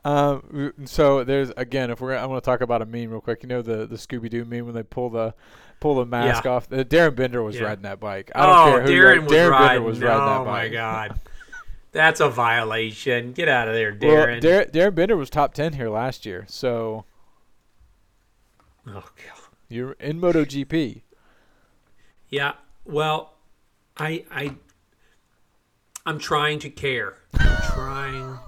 Um, so there's again, if we're I want to talk about a meme real quick. You know the the Scooby Doo meme when they pull the pull the mask Yeah. off. Uh, Darryn Binder was Yeah. riding that bike. I don't oh, care who Darryn was Darryn riding. Binder was riding that oh bike. my God, that's a violation. Get out of there, Well, Darryn. Dar- Darryn Binder was top ten here last year, so oh God. you're in MotoGP. Yeah. Well, I I I'm trying to care. I'm trying.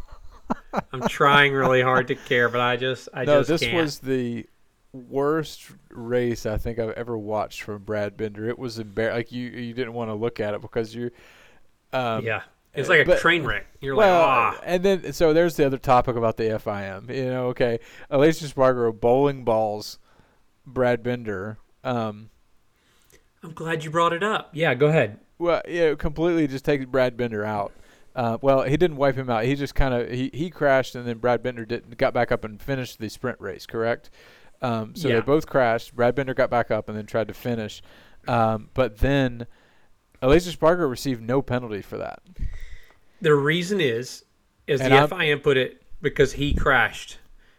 I'm trying really hard to care, but I just I no, just this can't. was the worst race I think I've ever watched from Brad Binder. It was embar- like you you didn't want to look at it because you. Um, yeah. It's like a but- train wreck. You're well, like, ah, and then so there's the other topic about the FIM. You know, okay, Aleix Espargaro bowling balls, Brad Binder. Um, I'm glad you brought it up. Yeah, go ahead. well, yeah, completely just takes Brad Binder out. Uh, well, he didn't wipe him out. He just kind of he, he crashed, and then Brad Binder did got back up and finished the sprint race. Correct. Um, so Yeah. they both crashed. Brad Binder got back up and then tried to finish, um, but then Aleix Espargaro received no penalty for that. The reason is, as And the I'm- FIM put it, because he crashed.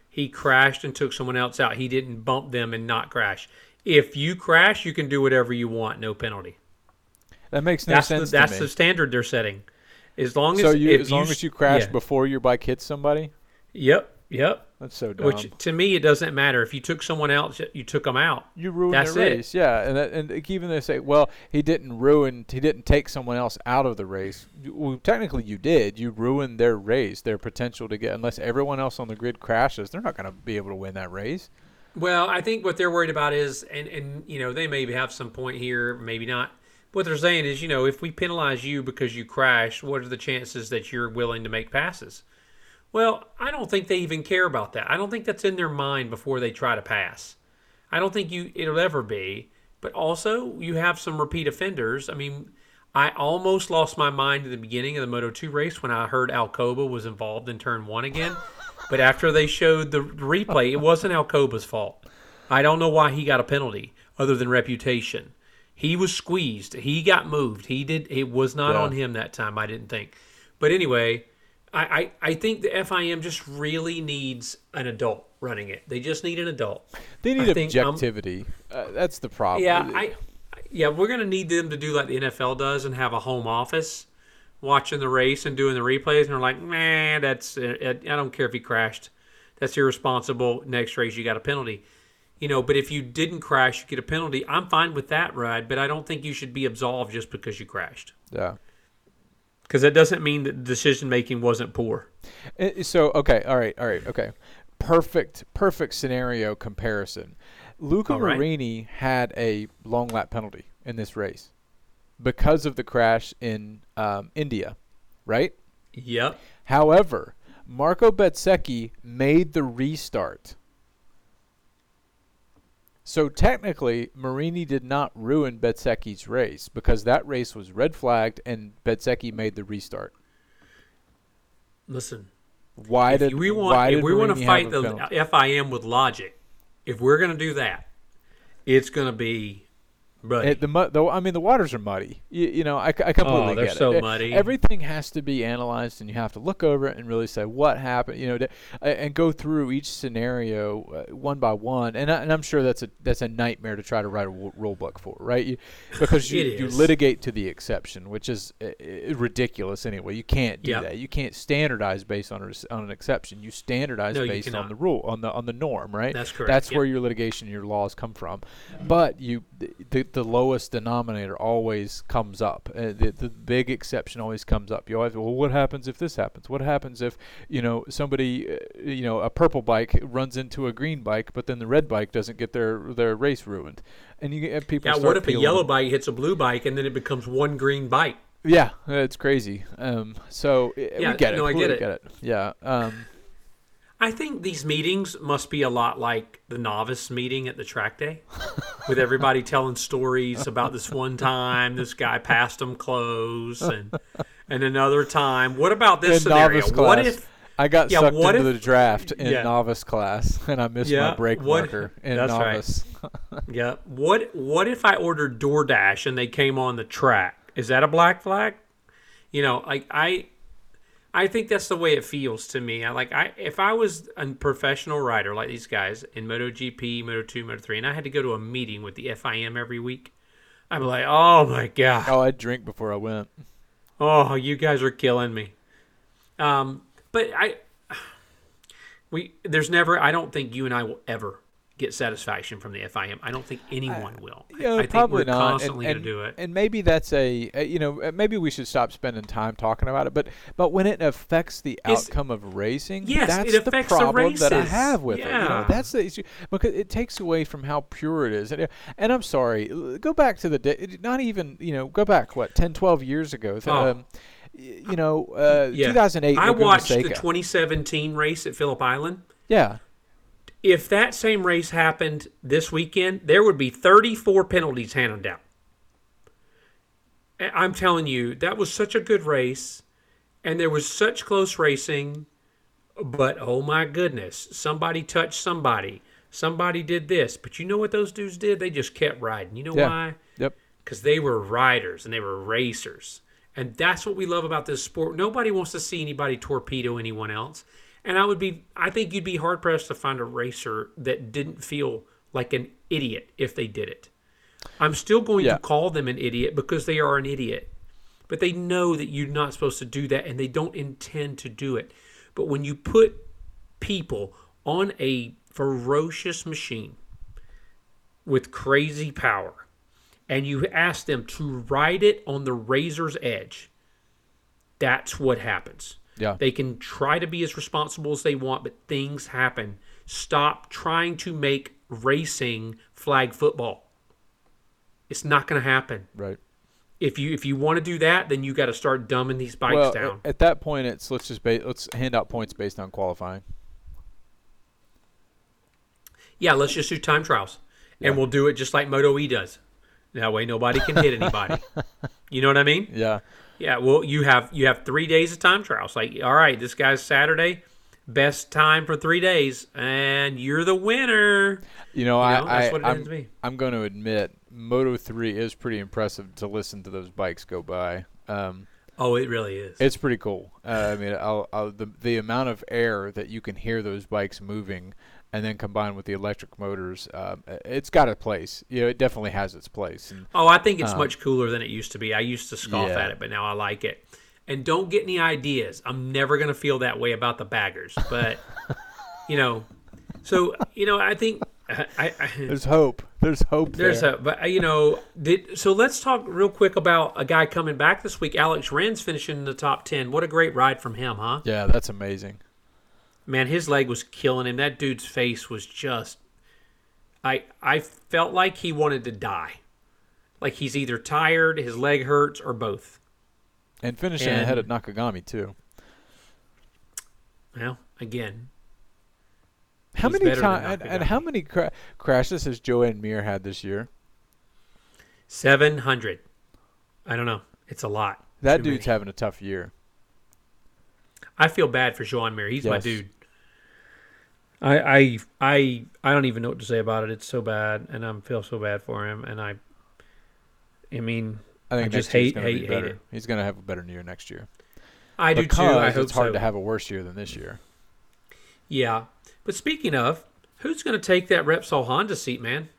He crashed and took someone else out. He didn't bump them and not crash. If you crash, you can do whatever you want, no penalty. That makes no that's the, sense that's to the standard they're setting. As long as so you, as long as you crash yeah. before your bike hits somebody, Yep, yep. that's so dumb. Which to me it doesn't matter if you took someone else, you took them out. you ruined That's the it. race. Yeah, and that, and even they say, well, he didn't ruin, he didn't take someone else out of the race. Well, technically, you did. You ruined their race, their potential to get. Unless everyone else on the grid crashes, they're not going to be able to win that race. Well, I think what they're worried about is, and and you know they maybe have some point here, maybe not. What they're saying is, you know, if we penalize you because you crashed, what are the chances that you're willing to make passes? Well, I don't think they even care about that. I don't think that's in their mind before they try to pass. I don't think you it'll ever be. But also, you have some repeat offenders. I mean, I almost lost my mind at the beginning of the Moto 2 race when I heard Alcoba was involved in turn one again. but after they showed the replay, it wasn't Alcoba's fault. I don't know why he got a penalty other than reputation. He was squeezed. He got moved. He did. It was not Yeah. on him that time. I didn't think. But anyway, I, I, I think the FIM just really needs an adult running it. They just need an adult. They need I um, objectivity. uh, that's the problem. Yeah, I, yeah, we're gonna need them to do like the NFL does and have a home office, watching the race and doing the replays. And they're like, man, that's uh, I don't care if he crashed, that's irresponsible. Next race, you got a penalty. You know, but if you didn't crash, you get a penalty. I'm fine with that, Ride, but I don't think you should be absolved just because you crashed. yeah. Because that doesn't mean that decision making wasn't poor. So okay, all right, all right, okay. Perfect, perfect scenario comparison. Luca right. Marini had a long lap penalty in this race because of the crash in um, India, right? Yep. However, Marco Bezzecchi made the restart. So technically, Marini did not ruin Bezzecchi's race because that race was red flagged and Bezzecchi made the restart. Listen, Why if did we want if we want to fight the penalty? FIM with logic, if we're going to do that, it's going to be Right. It, the mud, though, I mean, the waters are muddy. You, you know, I, I completely Oh, they're get so it. muddy. Everything has to be analyzed, and you have to look over it and really say what happened. You know, to, and go through each scenario uh, one by one. And, I, and I'm sure that's a that's a nightmare to try to write a w- rule book for, right? You, because you, you litigate to the exception, which is uh, uh, ridiculous anyway. You can't do Yep. that. You can't standardize based on a, on an exception. You standardize No, based on the rule on the on the norm, right? That's correct. That's Yep. where your litigation, your laws come from. But you, the, the lowest denominator always comes up. Uh, the, the big exception always comes up. You always, well, what happens if this happens? What happens if, you know, somebody, uh, you know, a purple bike runs into a green bike, but then the red bike doesn't get their their race ruined, and you get people. Yeah, what if a yellow bike hits a blue bike and then it becomes one green bike? Yeah, it's crazy. Um, so uh, Yeah, we get it. no, I completely get it. Yeah. Um, I think these meetings must be a lot like the novice meeting at the track day, with everybody telling stories about this one time this guy passed them close, and and another time. What about this in scenario? novice What if? I got Yeah, sucked into if- the draft in Yeah. novice class, and I missed Yeah, my brake what- marker in that's right. novice. Yeah. What What if I ordered DoorDash and they came on the track? Is that a black flag? You know, like I, I think that's the way it feels to me. I like I if I was a professional rider like these guys in MotoGP, Moto2, Moto3, and I had to go to a meeting with the FIM every week, I'd be like, oh my god, Oh, I'd drink before I went. oh you guys are killing me. Um, but I, we there's never. I don't think you and I will ever get satisfaction from the FIM. I don't think anyone will. I- Yeah, I, think probably we're not. constantly going to do it. And maybe that's a, uh, you know, uh, maybe we should stop spending time talking about it. But but when it affects the It's- outcome of racing, Yes, that's it the affects the problem that I have with it. You know, Yeah. that's the issue because it takes away from how pure it is. And, and I'm sorry, go back to the day. Not even, you know, go back what 10, 12 years ago. Oh. Um, you know, uh, Yeah. 2008. I watched the 2017 race at Phillip Island. Yeah. If that same race happened this weekend, there would be 34 penalties handed down. I- I'm telling you, that was such a good race, and there was such close racing. But oh my goodness, somebody touched somebody. Somebody did this. But you know what those dudes did? They just kept riding. You know Yeah. why? Yep. because they were riders and they were racers. And that's what we love about this sport. Nobody wants to see anybody torpedo anyone else. And I would be, I think you'd be hard pressed to find a racer that didn't feel like an idiot if they did it. I'm still going Yeah. to call them an idiot because they are an idiot. But they know that you're not supposed to do that and they don't intend to do it. But when you put people on a ferocious machine with crazy power and you ask them to ride it on the razor's edge, that's what happens. Yeah. They can try to be as responsible as they want, but things happen. Stop trying to make racing flag football. It's not going to happen. Right. If you if you want to do that, then you got to start dumbing these bikes well, down. at that point, it's let's just ba- let's hand out points based on qualifying. Yeah, let's just do time trials, Yeah. and we'll do it just like Moto E does. That way, nobody can hit anybody. you know what I mean? Yeah. Yeah. Well, you have you have three days of time trials. Like, all right, this guy's Saturday, best time for three days, and you're the winner. You know, You know, I, that's I what it I'm, me. I'm going to admit, Moto 3 is pretty impressive to listen to those bikes go by. Um, Oh, it really is. it's pretty cool. Uh, I mean, I'll, I'll, the the amount of air that you can hear those bikes moving, and then combined with the electric motors, um, it's got a place. You know, it definitely has its place. And Oh, I think it's Um, much cooler than it used to be. I used to scoff Yeah. at it, but now I like it. And don't get any ideas. I'm never going to feel that way about the baggers. But, you know, so, you know, I think. I, I, there's hope. There's hope There's there. a, but you know, did so. Let's talk real quick about a guy coming back this week. Alex Rins finishing in the top ten. What a great ride from him, huh? yeah, that's amazing. Man, his leg was killing him. That dude's face was just. I I felt like he wanted to die, like he's either tired, his leg hurts, or both. And finishing And- ahead of Nakagami too. Well, again, How many times and, how many cra- crashes has Joan Mir had this year? seven hundred. I don't know. It's a lot. That Too dude's many. having a tough year. I feel bad for Joan Mir. He's my dude. I I I I don't even know what to say about it. It's so bad, and I feel so bad for him. And I, I mean, I think I just hate- hate- hate it. He's going to have a better year next year. I do too. I hope it's hard so. to have a worse year than this year. Yeah, but speaking of, who's going to take that Repsol Honda seat, man?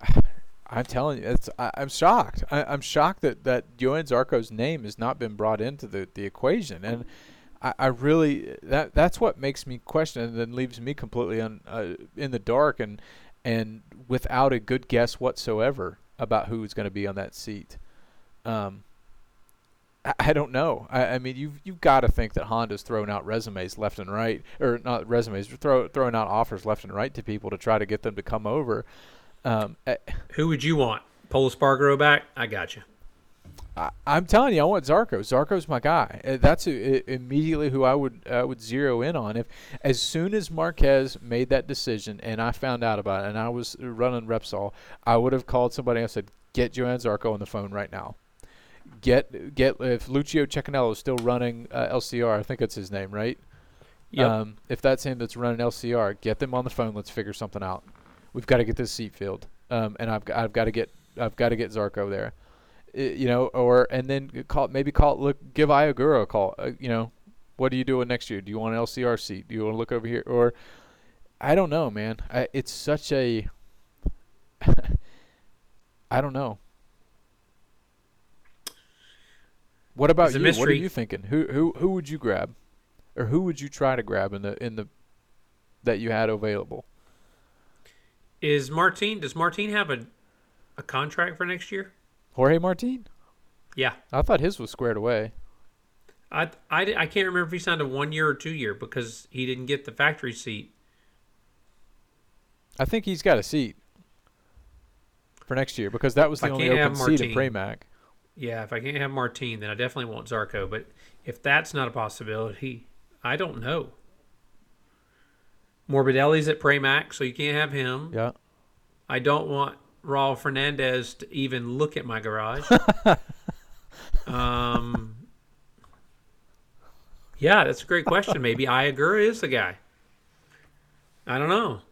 I'm telling you, it's I, I'm shocked. I, I'm shocked that that Johann Zarco's name has not been brought into the, the equation, and I, I really that that's what makes me question and then leaves me completely un, uh, in the dark and and without a good guess whatsoever about who's going to be on that seat. Um, I, I don't know. I, I mean, you've you've got to think that Honda's throwing out resumes left and right, or not resumes, throw, throwing out offers left and right to people to try to get them to come over. Um, eh, Who would you want? Pol Espargaro back? I got you. I, I'm telling you, I want Zarco. Zarco's my guy. Uh, That's who, i immediately who I would I would zero in on. If as soon as Marquez made that decision and I found out about it and I was running Repsol, I would have called somebody and said, "Get Johann Zarco on the phone right now. Get get if Lucio Cecchinello is still running uh, LCR, I think that's his name, right? Yep. Um, if that's him that's running LCR, get them on the phone. Let's figure something out. We've got to get this seat filled, um, and I've got, I've got to get I've got to get Zarco there, I- you know, or and then call maybe call look give Ai Ogura a call. Uh, you know, what are you doing next year? Do you want an LCR seat? Do you want to look over here? Or I don't know, man. I, it's such a I don't know. What about you? What are you thinking? Who who who would you grab, or who would you try to grab in the in the that you had available? Is Martin? Does Martin have a a contract for next year? Jorge Martin? Yeah, I thought his was squared away. I I, I can't remember if he signed a one year or two year because he didn't get the factory seat. I think he's got a seat for next year because that was the only open seat at. Pramac. Yeah, if I can't have Martin, then I definitely want Zarco. But if that's not a possibility, I don't know. Morbidelli's at Pramac, so you can't have him. Yeah. I don't want Raul Fernandez to even look at my garage. um, yeah, that's a great question. Maybe Ai Ogura is the guy. I don't know.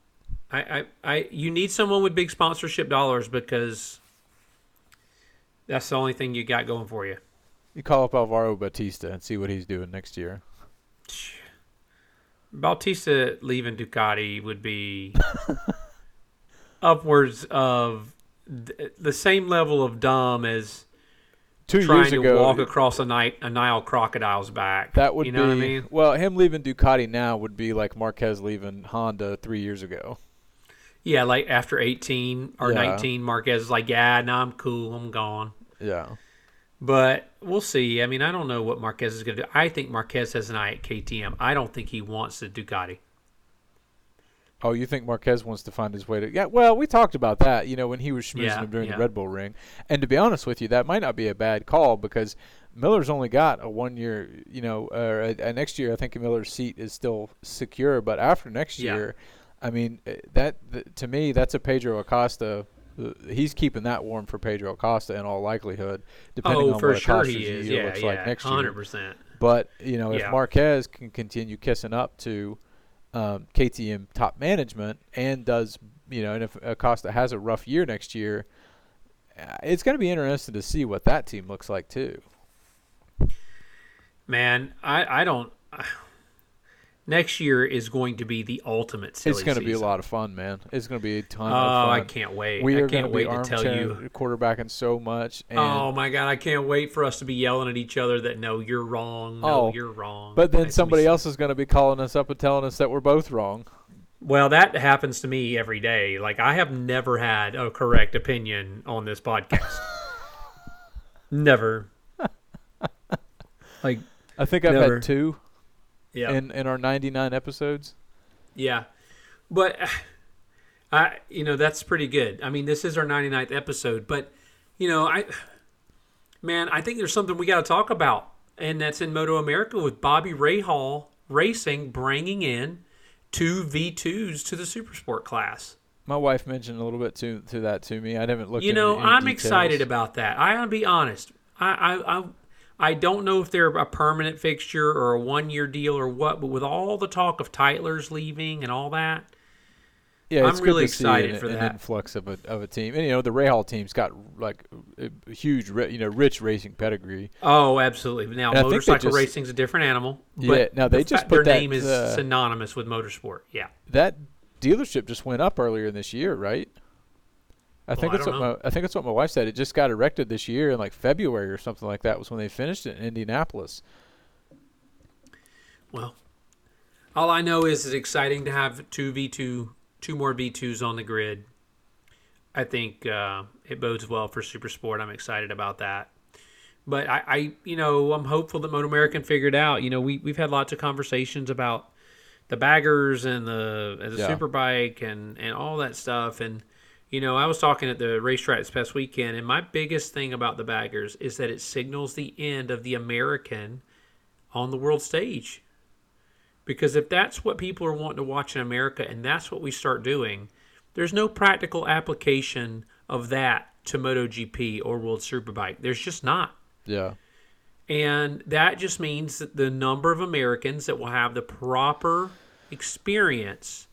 I, I, I, you need someone with big sponsorship dollars because that's the only thing you got going for you. You call up Alvaro Bautista and see what he's doing next year. Bautista leaving Ducati would be upwards of th- the same level of dumb as Two trying years to ago, walk across a, night, a Nile crocodile's back. that would you know be what I mean? well. Him leaving Ducati now would be like Marquez leaving Honda three years ago. Yeah, like after 18 or Yeah. 19, Marquez is like, yeah, no, I'm cool, I'm gone. Yeah. But we'll see. I mean, I don't know what Marquez is going to do. I think Marquez has an eye at KTM. I don't think he wants the Ducati. Oh, you think Marquez wants to find his way to? Yeah. Well, we talked about that. You know, when he was schmoozing Yeah, him during yeah. the Red Bull ring. And to be honest with you, that might not be a bad call because Miller's only got a one year. You know, or a, a next year. I think Miller's seat is still secure, but after next Yeah. year, I mean, eh, that th- to me, that's a Pedro Acosta. uh, He's keeping that warm for Pedro Acosta in all likelihood, depending oh, on for what sure Acosta's he is. year Yeah, looks yeah, like next year. 100%. But you know, if. Marquez can continue kissing up to um, KTM top management and does, you know, and if Acosta has a rough year next year, uh, it's going to be interesting to see what that team looks like too. Man, I, I don't. Next year is going to be the ultimate silly it's going to be a lot of fun, man. It's going to be a ton Oh, of fun. Oh I can't wait. We I are can't to wait to tell you. quarterbacking so much. And, Oh my god, I can't wait for us to be yelling at each other that no, you're wrong. No, Oh, you're wrong. but then somebody else is going to be calling us up and telling us that we're both wrong. Well, that happens to me every day. Like I have never had a correct opinion on this podcast. never. Like I think I've Never. had two yeah. in in our 99 episodes. Yeah. But I you know, that's pretty good. I mean, this is our 99th episode, but you know, I man, I think there's something we got to talk about, and that's in Moto America with Bobby Rahal Racing bringing in two V2s to the Super Sport class. My wife mentioned a little bit to to that to me. I haven't looked. You know, I'm details. excited about that. I gotta be honest. I, I, I, I don't know if they're a permanent fixture or a one year deal or what, but with all the talk of Tytler's leaving and all that, Yeah, I'm it's really good to see excited an, for an that. influx of a of a team. And you know, the Rahal team's got like a, huge, you know, rich racing pedigree. Oh, absolutely. Now, And I think they motorcycle just- racing's a different animal. Yeah, But now they the just put their that, name is uh, synonymous with motorsport. Yeah. That dealership just went up earlier this year, right? I think I that's don't what my I think that's what my wife said. It just got erected this year in like February or something like that was when they finished it in Indianapolis. Well, all I know is it's exciting to have two V two, two more V twos on the grid. I think uh, it bodes well for Super Sport. I'm excited about that. But I, I, you know, I'm hopeful that Moto American figured out. You know, we we've had lots of conversations about the baggers and the and the Yeah. superbike and and all that stuff. And you know, I was talking at the racetrack this past weekend, and my biggest thing about the baggers is that it signals the end of the American on the world stage. Because if that's what people are wanting to watch in America and that's what we start doing, there's no practical application of that to MotoGP or World Superbike. There's just not. Yeah. And that just means that the number of Americans that will have the proper experience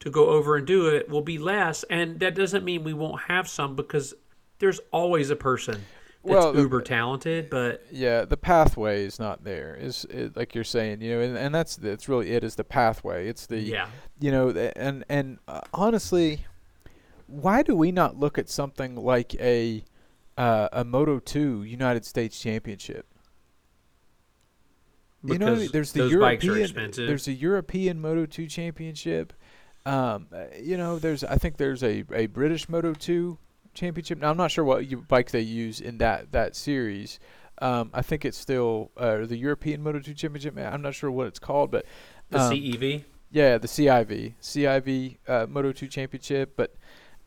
to go over and do it will be less. And that doesn't mean we won't have some because there's always a person that's Well, uber talented, but Yeah, the pathway is not there. Is it, like you're saying, you know, and, and that's that's really it. Is the pathway? It's the yeah. you know, and and uh, honestly, why do we not look at something like a uh, a Moto Two United States Championship? you know, there's the those bikes are European expensive. there's a European Moto Two Championship. Um, uh, you know, there's I think there's a, a British Moto Two Championship. Now I'm not sure what you, bike they use in that that series. Um, I think it's still uh, the European Moto Two Championship. I'm not sure what it's called, but the um, CEV. yeah, the CIV, CIV uh, Moto 2 Championship, but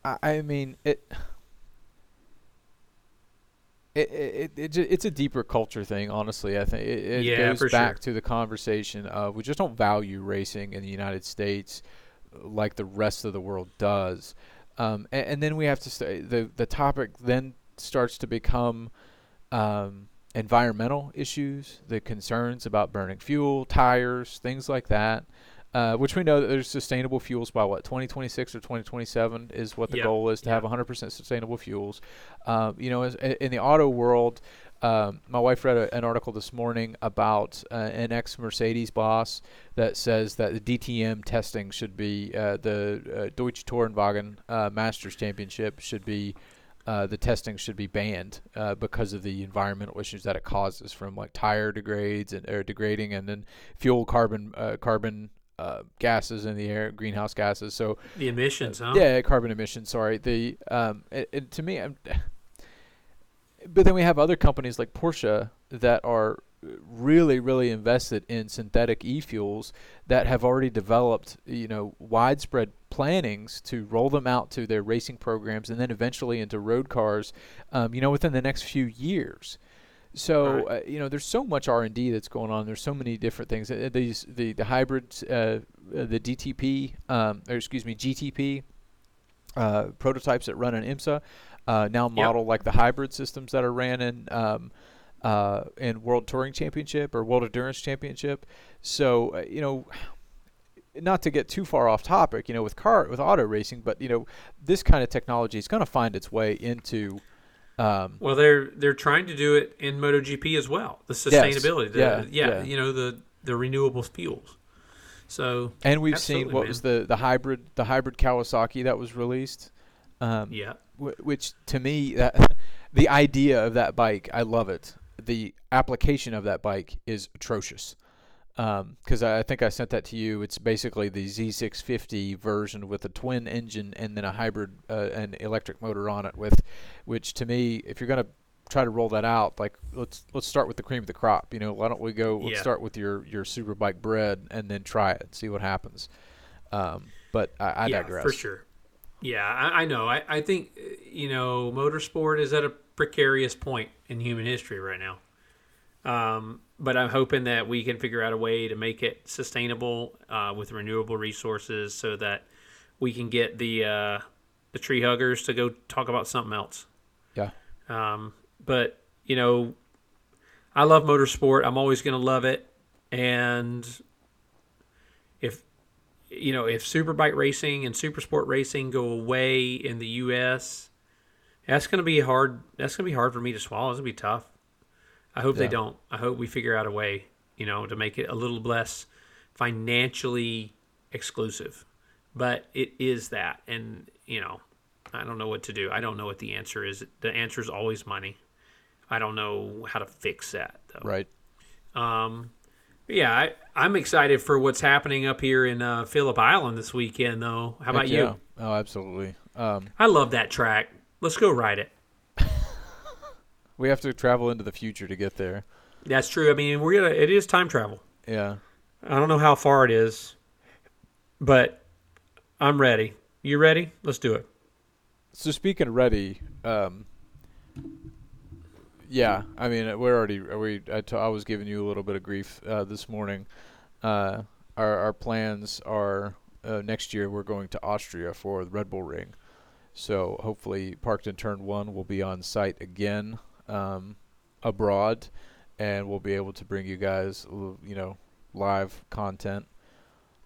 I, I mean it. It, it, it, it's a deeper culture thing, honestly. I think it, it Yeah, goes back sure. to the conversation of we just don't value racing in the United States like the rest of the world does. Um, and, and then we have to st- the the topic then starts to become um, environmental issues, the concerns about burning fuel, tires, things like that. Uh, which we know that there's sustainable fuels by what 2026 or 2027 is what the Yeah, goal is to yeah. have 100% sustainable fuels. Um, you know, as, in the auto world, um, my wife read a, an article this morning about uh, an ex Mercedes boss that says that the DTM testing should be uh, the uh, Deutsche Tourenwagen uh, Masters Championship should be uh, the testing should be banned uh, because of the environmental issues that it causes from like tire degrades and or degrading and then fuel carbon uh, carbon uh, gases in the air greenhouse gases so The emissions, huh? yeah, carbon emissions. Sorry. The um, it, it, to me, I'm, but then we have other companies like Porsche that are really, really invested in synthetic e-fuels that have already developed, you know, widespread plannings to roll them out to their racing programs and then eventually into road cars, um, you know, within the next few years. So uh, you know, there's so much R and D that's going on. There's so many different things. Uh, These the the hybrids, uh, uh, the DTP, um, or excuse me, GTP uh, prototypes that run in IMSA uh, now model like the hybrid systems that are ran in um, uh, in World Touring Championship or World Endurance Championship. So uh, you know. Not to get too far off topic, you know, with car with auto racing, but you know, this kind of technology is going to find its way into um, Well, they're they're trying to do it in MotoGP as well. The Yes. sustainability, the, Yeah, yeah, yeah. you know the the renewable fuels. So And we've seen what man. was the the hybrid the hybrid Kawasaki that was released, um, yeah, wh- which to me that the idea of that bike I love it. The application of that bike is atrocious. Because I I think I sent that to you. It's basically the Z650 version with a twin engine and then a hybrid uh, and electric motor on it. With, which to me, if you're gonna try to roll that out, like let's let's start with the cream of the crop. You know, why don't we go? Let's Yeah. start with your your super bike bread and then try it, see what happens. Um, but I, I yeah, digress. for sure. Yeah, I, I know. I, I think uh, you know motorsport is at a precarious point in human history right now. Um, but I'm hoping that we can figure out a way to make it sustainable uh, with renewable resources, so that we can get the uh, the tree huggers to go talk about something else. Yeah. Um, but you know, I love motorsport. I'm always going to love it, and if you know, if Superbike racing and Super Sport racing go away in the U.S., that's going to be hard. That's going to be hard for me to swallow. It's going to be tough. I hope they don't. I hope we figure out a way, you know, to make it a little less financially exclusive. But it is that, and you know, I don't know what to do. I don't know what the answer is. The answer is always money. I don't know how to fix that though. Right. Um, yeah, I, I'm excited for what's happening up here in uh, Phillip Island this weekend, though. How about Heck you? yeah. Oh, absolutely. Um, I love that track. Let's go ride it. we have to travel into the future to get there. That's true. I mean, we're gonna. It is time travel. Yeah. I don't know how far it is, but I'm ready. You ready? Let's do it. So speaking of ready, um, yeah, I mean we're already we I, t- I was giving you a little bit of grief uh, this morning. Uh, our our plans are uh, next year we're going to Austria for the Red Bull Ring, so hopefully Parked in Turn One will be on site again um, abroad, and we'll be able to bring you guys you know live content.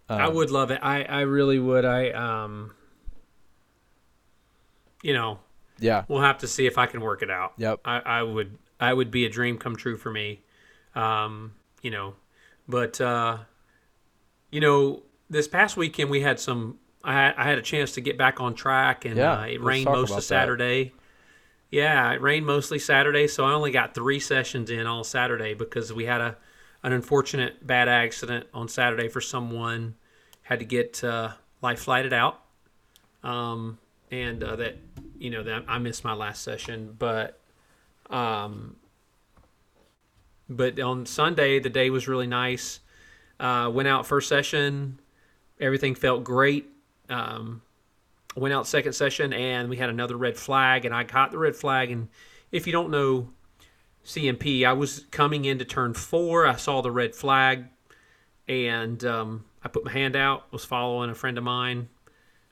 I Um, would love it. I I really would. I um. You know, Yeah. we'll have to see if I can work it out. Yep. I, I would I would be a dream come true for me. Um, you know, but uh, you know, this past weekend we had some. I had, I had a chance to get back on track, and Yeah, uh, it rained most of that. Saturday. Yeah, it rained mostly Saturday, so I only got three sessions in all Saturday because we had a an unfortunate bad accident on Saturday for someone had to get uh, life flighted out. Um, and uh, that you know that I missed my last session, but um, but on Sunday the day was really nice. Uh, went out first session, everything felt great. Um, went out second session and we had another red flag and I caught the red flag and if you don't know CMP, I was coming into turn four. I saw the red flag and um, I put my hand out. Was following a friend of mine.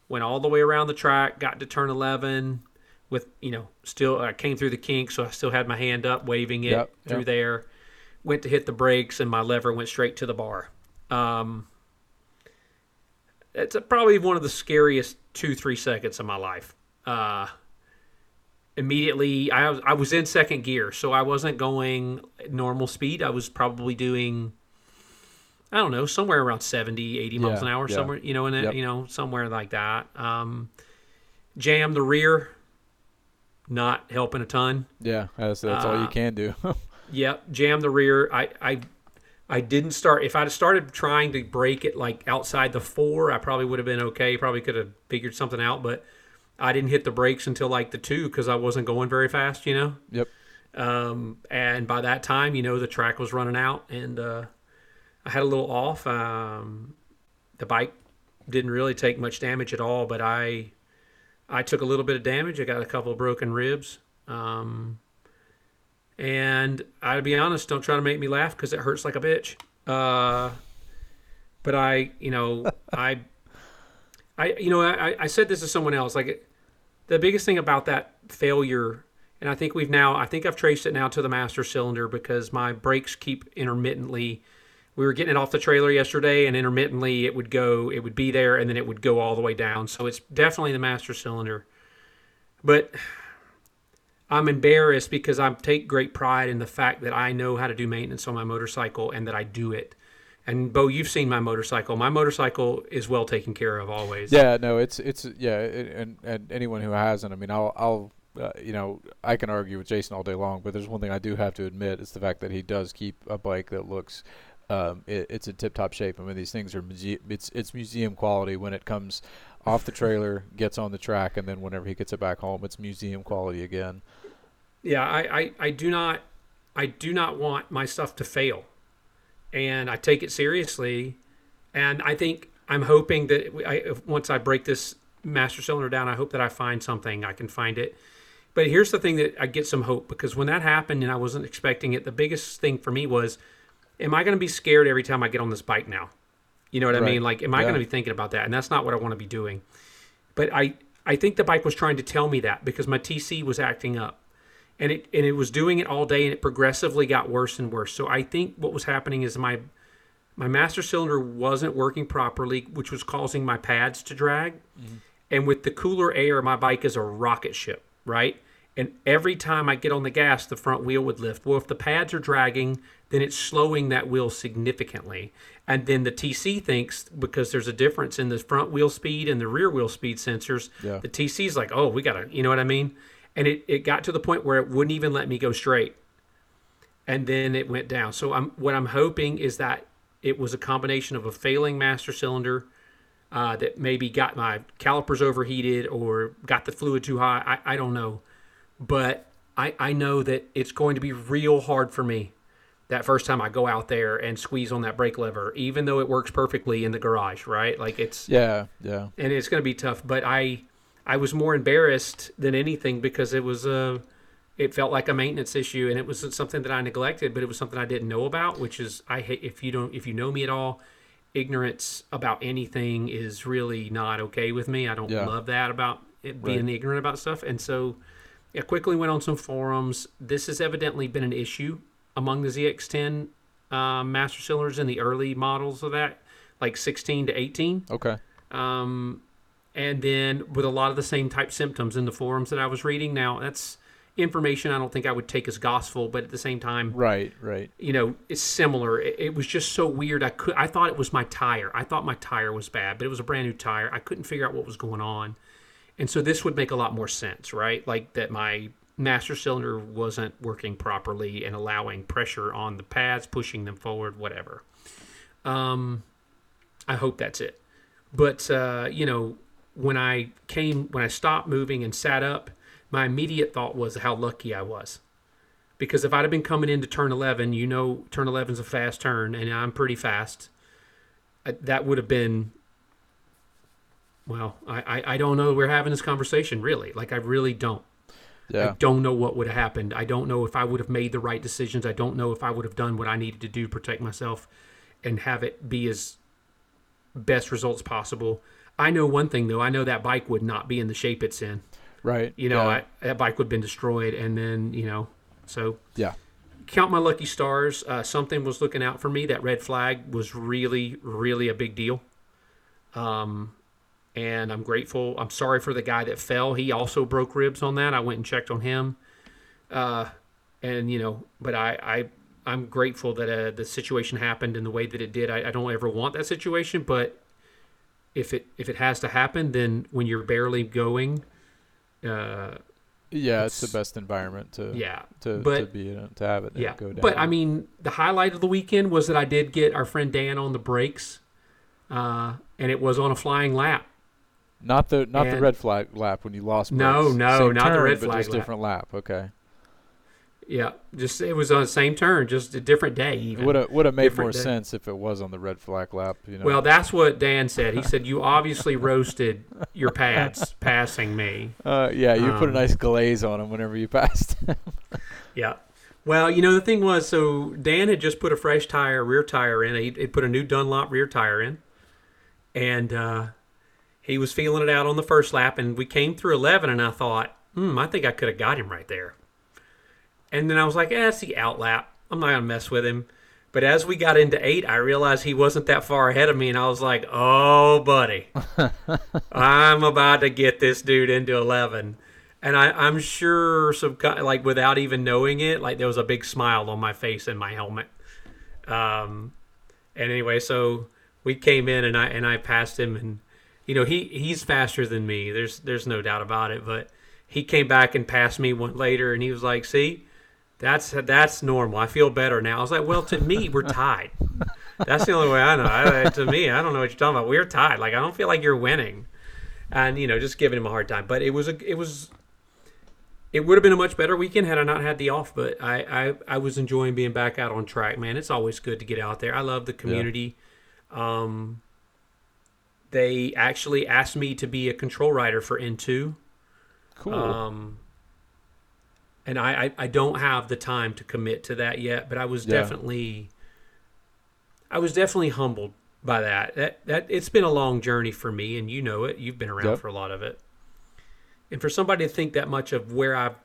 Went all the way around the track. Got to turn eleven. With you know, still I came through the kink, so I still had my hand up, waving it Yep, through yep. there. Went to hit the brakes, and my lever went straight to the bar. Um, it's a, probably one of the scariest two three seconds of my life. Uh, immediately I was, I was in second gear, so I wasn't going normal speed. I was probably doing I don't know, somewhere around 70, 80 miles Yeah, an hour, yeah. somewhere, you know, in a, Yep. you know, somewhere like that. Um, jam the rear, not helping a ton. Yeah. That's that's all you Uh, can do. Yep, jam the rear. I, I, I didn't start. If I'd started trying to brake it like outside the four, I probably would have been okay. Probably could have figured something out, but I didn't hit the brakes until like the two because I wasn't going very fast, you know. yep. Um, and by that time, you know, the track was running out, and uh, I had a little off. Um, the bike didn't really take much damage at all, but I, I took a little bit of damage. I got a couple of broken ribs. Um, and I'll be honest, don't try to make me laugh because it hurts like a bitch. Uh, but I, you know, I, I, you know, I, I said this to someone else. Like, the biggest thing about that failure, and I think we've now, I think I've traced it now to the master cylinder because my brakes keep intermittently. We were getting it off the trailer yesterday, and intermittently it would go, it would be there, and then it would go all the way down. So it's definitely the master cylinder. But I'm embarrassed because I take great pride in the fact that I know how to do maintenance on my motorcycle and that I do it. And Bo, you've seen my motorcycle. My motorcycle is well taken care of always. Yeah, no, it's it's yeah, and and anyone who hasn't, I mean, I'll I'll uh, you know, I can argue with Jason all day long, but there's one thing I do have to admit is the fact that he does keep a bike that looks, um, it, it's in tip-top shape. I mean, these things are muse- it's it's museum quality when it comes off the trailer, gets on the track, and then whenever he gets it back home, it's museum quality again. Yeah, I, I, I do not I do not want my stuff to fail, and I take it seriously, and I think I'm hoping that I, once I break this master cylinder down, I hope that I find something I can find it. But here's the thing that I get some hope because when that happened and I wasn't expecting it, the biggest thing for me was, am I going to be scared every time I get on this bike now? You know what I mean? Like, am I Yeah. going to be thinking about that? And that's not what I want to be doing. But I, I think the bike was trying to tell me that because my TC was acting up and it and it was doing it all day and it progressively got worse and worse so i think what was happening is my my master cylinder wasn't working properly, which was causing my pads to drag. Mm-hmm. And with the cooler air, my bike is a rocket ship, right? And every time I get on the gas, the front wheel would lift. Well, if the pads are dragging, then it's slowing that wheel significantly. And then the TC thinks because there's a difference in the front wheel speed and the rear wheel speed sensors, Yeah. the TC's like, oh, we gotta, you know what I mean? And it, it got to the point where it wouldn't even let me go straight. And then it went down. So I'm what I'm hoping is that it was a combination of a failing master cylinder uh, that maybe got my calipers overheated or got the fluid too high. I, I don't know. But I, I know that it's going to be real hard for me that first time I go out there and squeeze on that brake lever, even though it works perfectly in the garage, right? Like it's Yeah, yeah. and it's going to be tough. But I, I was more embarrassed than anything because it was a, it felt like a maintenance issue, and it was something that I neglected, but it was something I didn't know about. Which is, I hate if you don't, if you know me at all, ignorance about anything is really not okay with me. I don't Yeah. love that about it being ignorant about stuff, and so. I quickly went on some forums. This has evidently been an issue among the ZX10 um, master cylinders in the early models of that, like 16 to 18 Okay. um, and then with a lot of the same type symptoms in the forums that I was reading. Now that's information I don't think I would take as gospel, but at the same time, Right, right. you know, it's similar. It, it was just so weird. I could I thought it was my tire. I thought my tire was bad, but it was a brand new tire. I couldn't figure out what was going on, and so this would make a lot more sense, right? Like that my master cylinder wasn't working properly and allowing pressure on the pads, pushing them forward, whatever. Um, I hope that's it. But uh, you know, when I came, when I stopped moving and sat up, my immediate thought was how lucky I was. Because if I'd have been coming into turn 11, you know, turn 11 is a fast turn, and I'm pretty fast. uh, That would have been, well, I, I, I don't know. We're having this conversation, really. Like, I really don't. I don't know what would have happened. I don't know if I would have made the right decisions. I don't know if I would have done what I needed to do to protect myself and have it be as best results possible. I know one thing though. I know that bike would not be in the shape it's in. Right. You know, yeah. I, that bike would have been destroyed, and then you know, so yeah. count my lucky stars. Uh, something was looking out for me. That red flag was really, really a big deal. Um, and I'm grateful. I'm sorry for the guy that fell. He also broke ribs on that. I went and checked on him. Uh, and you know, but I, I, I'm grateful that uh, the situation happened in the way that it did. I, I don't ever want that situation, but if it if it has to happen, then when you're barely going, uh, Yeah, it's, It's- the best environment to yeah, to, to but- be in, to have it yeah. go down. But I mean, the highlight of the weekend was that I did get our friend Dan on the brakes, uh, and it was on a flying lap. Not the not the red flag lap when you lost. No, brakes. no, Same not the turn, red but flag just lap. different lap. Okay. Yeah, just it was on the same turn, just a different day. Even. would have would have made Different more day. sense if it was on the red flag lap. You know. Well, that's what Dan said. He said you obviously roasted your pads passing me. uh, yeah, you put a um, nice glaze on them whenever you passed. Yeah. Well, you know the thing was, so Dan had just put a fresh tire, rear tire in. He would put a new Dunlop rear tire in, and uh, he was feeling it out on the first lap. And we came through eleven, and I thought, hmm, I think I could have got him right there. And then I was like, eh, it's the out lap. I'm not gonna mess with him. But as we got into eight, I realized he wasn't that far ahead of me, and I was like, "Oh, buddy, I'm about to get this dude into 11." And I, I'm sure, some like without even knowing it, like there was a big smile on my face and my helmet. Um, and anyway, so we came in and I and I passed him, and you know he he's faster than me. There's there's no doubt about it. But he came back and passed me one later, and he was like, "See, that's that's normal. I feel better now." I was like, "Well, to me, we're tied. That's the only way I know. I, to me, I don't know what you're talking about. We're tied. Like I don't feel like you're winning." And you know, just giving him a hard time. But it was a it was it would have been a much better weekend had I not had the off, but I, I, I was enjoying being back out on track, man. It's always good to get out there. I love the community. Um, they actually asked me to be a control rider for N2. cool. Um, and I, I, I don't have the time to commit to that yet, but I was Yeah. definitely I was definitely humbled by that. That that it's been a long journey for me and you know it. You've been around Yep. for a lot of it. And for somebody to think that much of where I've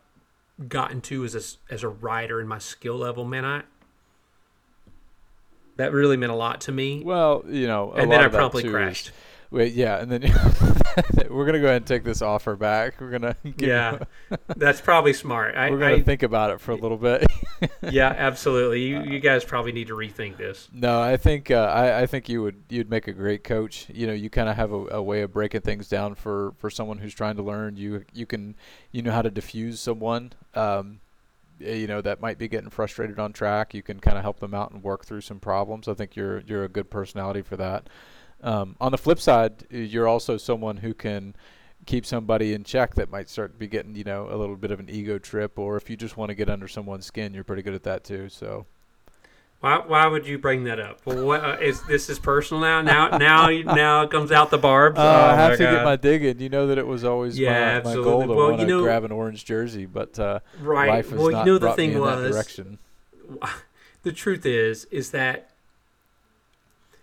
gotten to as a, as a rider and my skill level, man, I That really meant a lot to me. Well, you know, and then I promptly too, is- crashed. Wait, yeah, and then we're gonna go ahead and take this offer back. We're gonna Yeah, that's probably smart. I, we're gonna I think about it for a little bit. yeah, absolutely. You you guys probably need to rethink this. No, I think uh, I, I think you would you'd make a great coach. You know, you kind of have a, a way of breaking things down for, for someone who's trying to learn. You you can you know how to diffuse someone. Um, eh, you know that might be getting frustrated on track. You can kind of help them out and work through some problems. I think you're you're a good personality for that. Um, on the flip side, you're also someone who can keep somebody in check that might start to be getting you know a little bit of an ego trip, or if you just want to get under someone's skin, you're pretty good at that too. So. Why, why would you bring that up? Well, what, uh, is this is personal now? Now now now it comes out the barbs. Uh, oh I have to get my digging. You know that it was always Yeah, my, my goal to Well, want you to know- grab an orange jersey, but uh, right. life has well, not you know the brought me thing in that direction. the truth is is that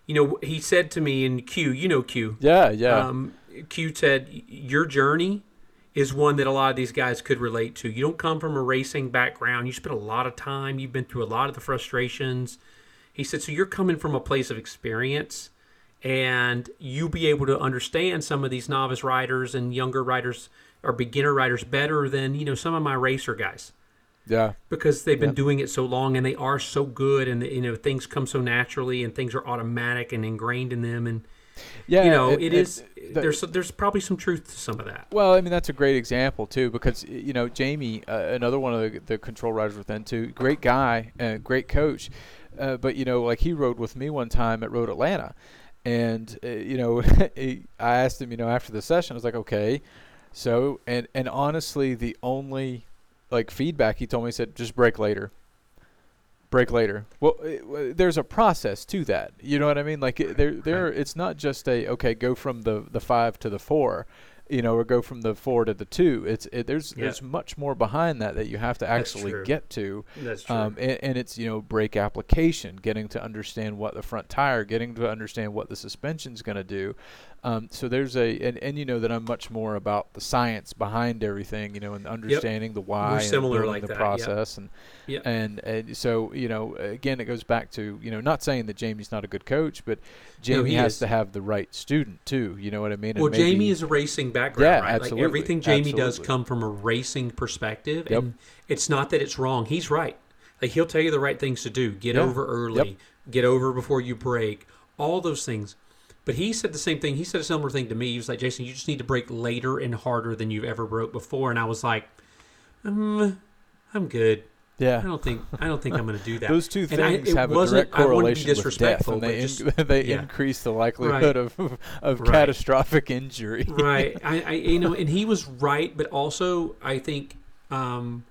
you know he said to me in Q, you know Q. Yeah, yeah, Um, Q said your journey is one that a lot of these guys could relate to. You don't come from a racing background. You spent a lot of time. You've been through a lot of the frustrations. He said so. You're coming from a place of experience, and you'll be able to understand some of these novice riders and younger riders or beginner riders better than you know some of my racer guys yeah, because they've been Yep. doing it so long and they are so good and you know things come so naturally and things are automatic and ingrained in them and yeah. you know it- it it- is the- there's there's probably some truth to some of that Well, I mean that's a great example too, because you know Jamie, uh, another one of the, the control riders with N2, great guy, uh, great coach, uh, but you know like he rode with me one time at Road Atlanta, and uh, you know he, I asked him, you know after the session, I was like, okay, so and and honestly, the only like feedback he told me he said just brake later. Brake later. Well, eh, it, w- there's a process to that. You know what I mean? Like it, there, there. It's not just a okay, go from the the five to the four you know, or go from the four to the two. It's it, there's Yeah. there's much more behind that that you have to actually get to, that's true um, and, and it's you know brake application, getting to understand what the front tire, getting to understand what the suspension's going to do. Um, so there's a and, and you know that I'm much more about the science behind everything, you know, and understanding the why, similar and like the that, yep. process, and Yep. and and so you know again it goes back to you know not saying that Jamie's not a good coach, but Jamie he has is. to have the right student too. You know what I mean? And well jamie is a racing background Yeah, right absolutely, like everything jamie does come from a racing perspective Yep. and it's not that it's wrong he's right like he'll tell you the right things to do get Yeah. over early get over before you brake all those things but he said the same thing he said a similar thing to me he was like jason you just need to brake later and harder than you've ever broke before and i was like um, i'm good Yeah, I don't think I don't think I'm going to do that. Those two And I- things have a direct I wouldn't be correlation with death, and they just- in, they yeah. increase the likelihood of of Right. catastrophic injury. right. I, I you know, and he was right, but also I think um,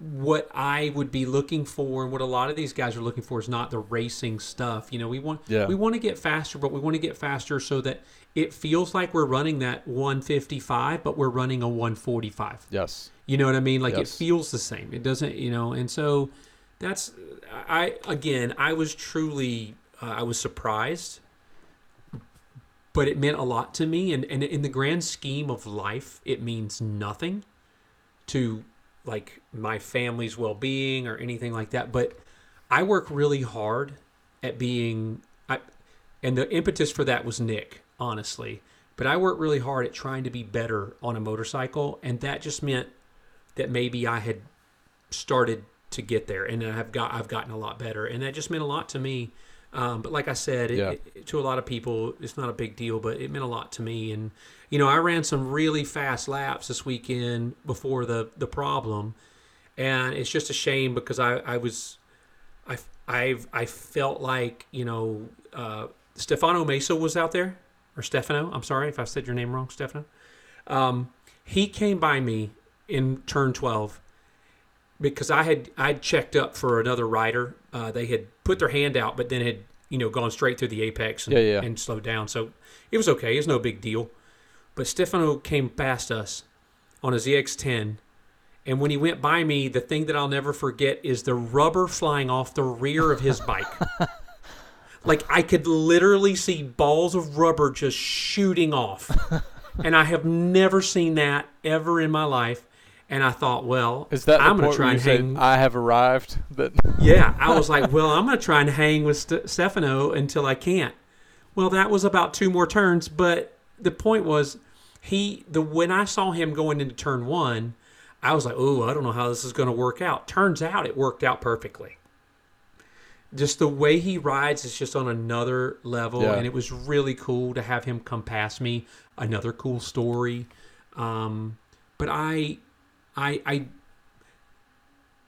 what I would be looking for and what a lot of these guys are looking for is not the racing stuff. You know, we want Yeah. we want to get faster, but we want to get faster so that it feels like we're running that 155, but we're running a 145. Yes. You know what I mean? Like it feels the same. It doesn't, you know, and so that's I again, I was truly uh, I was surprised but it meant a lot to me and, and in the grand scheme of life it means nothing to like my family's well-being or anything like that but i work really hard at being I, and the impetus for that was nick honestly but i work really hard at trying to be better on a motorcycle and that just meant that maybe i had started to get there and i've got i've gotten a lot better and that just meant a lot to me um, but like I said, it, Yeah. it- to a lot of people, it's not a big deal, but it meant a lot to me. And you know, I ran some really fast laps this weekend before the the problem, and it's just a shame because I I was, I I've I felt like you know, uh, Stefano Mesa was out there or Stefano. I'm sorry if I said your name wrong, Stefano. Um, he came by me in turn 12 because I had I'd checked up for another rider. Uh, they had put their hand out, but then had you know gone straight through the apex and, Yeah, yeah. and slowed down. So it was okay. It was no big deal. But Stefano came past us on a ZX10, and when he went by me, the thing that I'll never forget is the rubber flying off the rear of his bike. like I could literally see balls of rubber just shooting off. and I have never seen that ever in my life. And I thought, well, Is that I'm going to try and hang. I have arrived? That yeah, I was like, well, I'm going to try and hang with St- Stefano until I can't. Well, that was about two more turns, but the point was, he the when I saw him going into turn one, I was like, oh, I don't know how this is going to work out. Turns out it worked out perfectly. Just the way he rides is just on another level, Yeah. and it was really cool to have him come past me. Another cool story, um, but I, I, I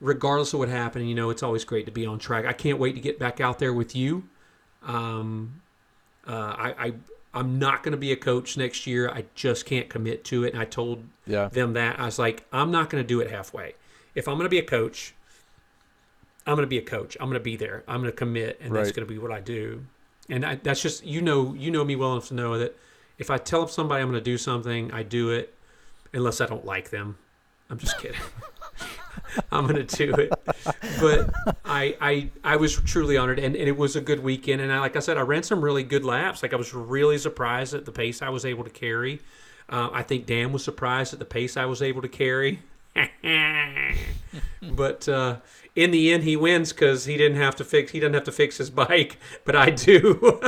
regardless of what happened, you know, it's always great to be on track. I can't wait to get back out there with you. Um, uh, I, I I'm not going to be a coach next year. I just can't commit to it. And I told yeah, them that I was like, I'm not going to do it halfway. If I'm going to be a coach, I'm going to be a coach. I'm going to be there. I'm going to commit, and that's going to be what I do. And I, that's just you know you know me well enough to know that if I tell somebody I'm going to do something, I do it, unless I don't like them. I'm just kidding. I'm to do it. But I, I I was truly honored, and, and it was a good weekend. And I, like I said, I ran some really good laps. Like I was really surprised at the pace I was able to carry. Uh, I think Dan was surprised at the pace I was able to carry. but uh, in the end, he wins because he didn't have to fix. He doesn't have to fix his bike, but I do.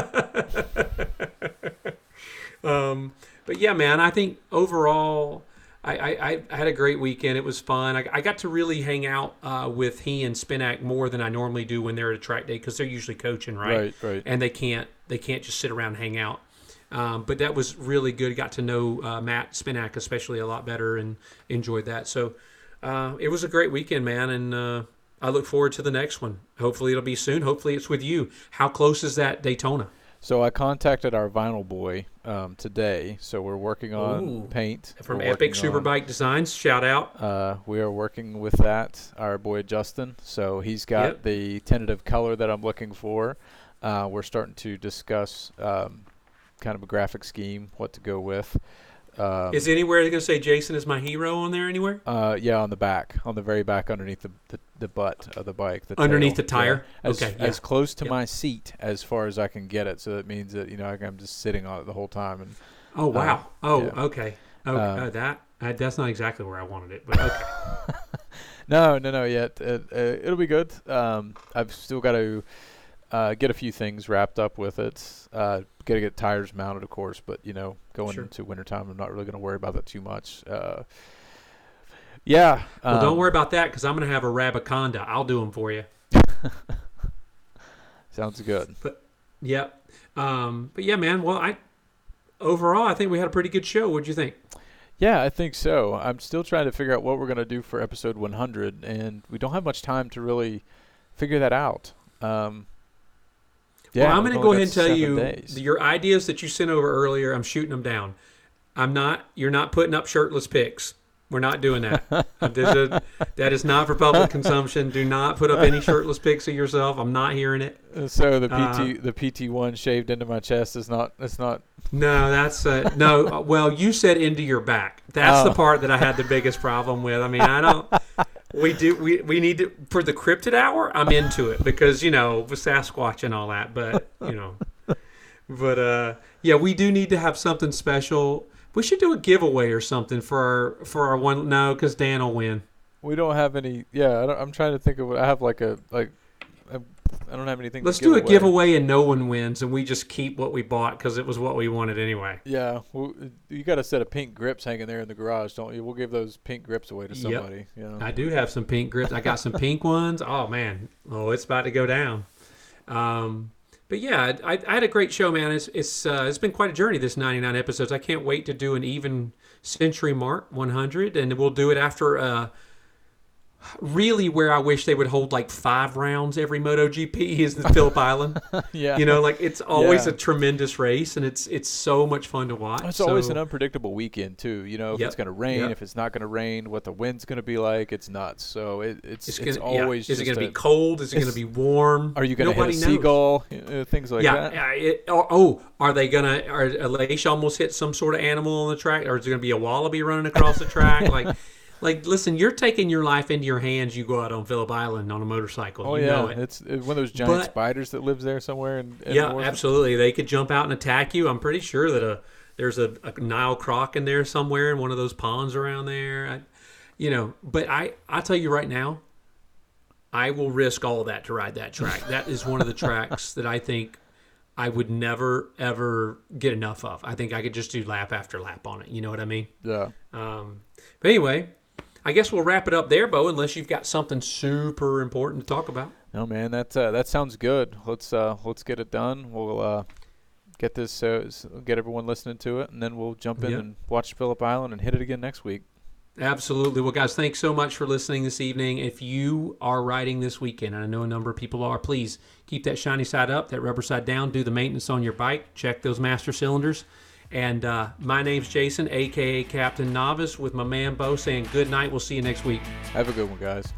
um, but yeah, man, I think overall, I, I, I had a great weekend. It was fun. I, I got to really hang out uh, with he and Spinac more than I normally do when they're at a track day because they're usually coaching, right? right, right. and they can't they can't just sit around and hang out. Um, but that was really good. Got to know uh, Matt Spinack especially a lot better and enjoyed that. So uh, it was a great weekend, man, and uh, I look forward to the next one. Hopefully it'll be soon. Hopefully it's with you. How close is that Daytona? So I contacted our vinyl boy um, today. So we're working on Ooh. paint From Epic working on- Superbike Designs, shout out. Uh, we are working with that. Our boy Justin. So he's got Yep. the tentative color that I'm looking for. Uh, we're starting to discuss um, kind of a graphic scheme, what to go with. Um, Is anywhere going to say Jason is my hero on there anywhere? uh, yeah, on the back, on the very back, underneath the the, the butt of the bike, the Underneath tail. the tire? Yeah. As, Okay, yeah. as close to my seat as far as I can get it. So that means that you know I- I'm just sitting on it the whole time. And Oh wow. oh yeah. okay. Oh, Uh, uh, that uh, that's not exactly where I wanted it, but okay. no, no, no, yet it, it'll be good. Um, I've still got to uh, get a few things wrapped up with it. Uh, got to get tires mounted, of course, but you know, going Sure. into wintertime, I'm not really going to worry about that too much. Uh, yeah. Well, don't um, worry about that because I'm going to have a Rabaconda. I'll do them for you. Sounds good. Yep. Um, but yeah, man. Well, I overall I think we had a pretty good show. What'd you think? Yeah, I think so. I'm still trying to figure out what we're going to do for episode 100, and we don't have much time to really figure that out. Um, yeah, well, I'm going to go ahead and tell you days. your ideas that you sent over earlier. I'm shooting them down. I'm not. You're not putting up shirtless pics. We're not doing that. Uh, a- that is not for public consumption. Do not put up any shirtless pics of yourself. I'm not hearing it. Uh, So the PT Uh, the PT one shaved into my chest is not it's not No, that's uh, no. uh, Well, you said into your back. That's the Oh. part that I had the biggest problem with. I mean, I don't. We do. We we need to for the cryptid hour. I'm into it because you know with Sasquatch and all that. But you know, but uh, yeah, we do need to have something special. We should do a giveaway or something for our for our one. No, because Dan will win. we don't have any yeah I don't, I'm trying to think of what I have like a like I, don't have anything Let's to do a giveaway and no one wins, and we just keep what we bought because it was what we wanted anyway. yeah well, you got a set of pink grips hanging there in the garage don't you we'll give those pink grips away to Yep. somebody yeah I do have some pink grips. I got some pink ones. Oh man, oh it's about to go down. Um, but yeah, I, I had a great show, man. It's it's uh, it's been quite a journey. This 99 episodes. I can't wait to do an even century mark 100, and we'll do it after. Uh, really, where I wish they would hold like five rounds every MotoGP is the Phillip Island. yeah You know, like it's always Yeah. a tremendous race, and it's it's so much fun to watch. It's always an unpredictable weekend too. You know, if Yep. it's going to rain, Yep. if it's not going to rain, what the wind's going to be like. It's nuts. So it, it's It's, it's, gonna, yeah. always. Is it going to be cold? Is it going to be warm? Are you going to hit a knows. seagull? Uh, things like yeah, that. yeah. It, oh, oh, are they gonna? Are Aleix almost hit some sort of animal on the track, or is it gonna be a wallaby running across the track? like, like, listen, you're taking your life into your hands. You go out on Phillip Island on a motorcycle. Oh you yeah, know it. it's, it's one of those giant But- spiders that lives there somewhere. In, in yeah, absolutely. They could jump out and attack you. I'm pretty sure that a there's a, a Nile croc in there somewhere in one of those ponds around there. I, you know, but I I tell you right now, I will risk all of that to ride that track. That is one of the tracks that I think I would never ever get enough of. I think I could just do lap after lap on it. You know what I mean? Yeah. Um, but anyway, I guess we'll wrap it up there, Bo. Unless you've got something super important to talk about. No, man, that uh, that sounds good. Let's uh, let's get it done. We'll uh, get this, uh, get everyone listening to it, and then we'll jump in Yep. and watch Phillip Island and hit it again next week. Absolutely. Well, guys, thanks so much for listening this evening. If you are riding this weekend, and I know a number of people are, please keep that shiny side up, that rubber side down, do the maintenance on your bike, check those master cylinders. And uh, my name's Jason, aka Captain Novice, with my man Bo saying good night. We'll see you next week. Have a good one, guys.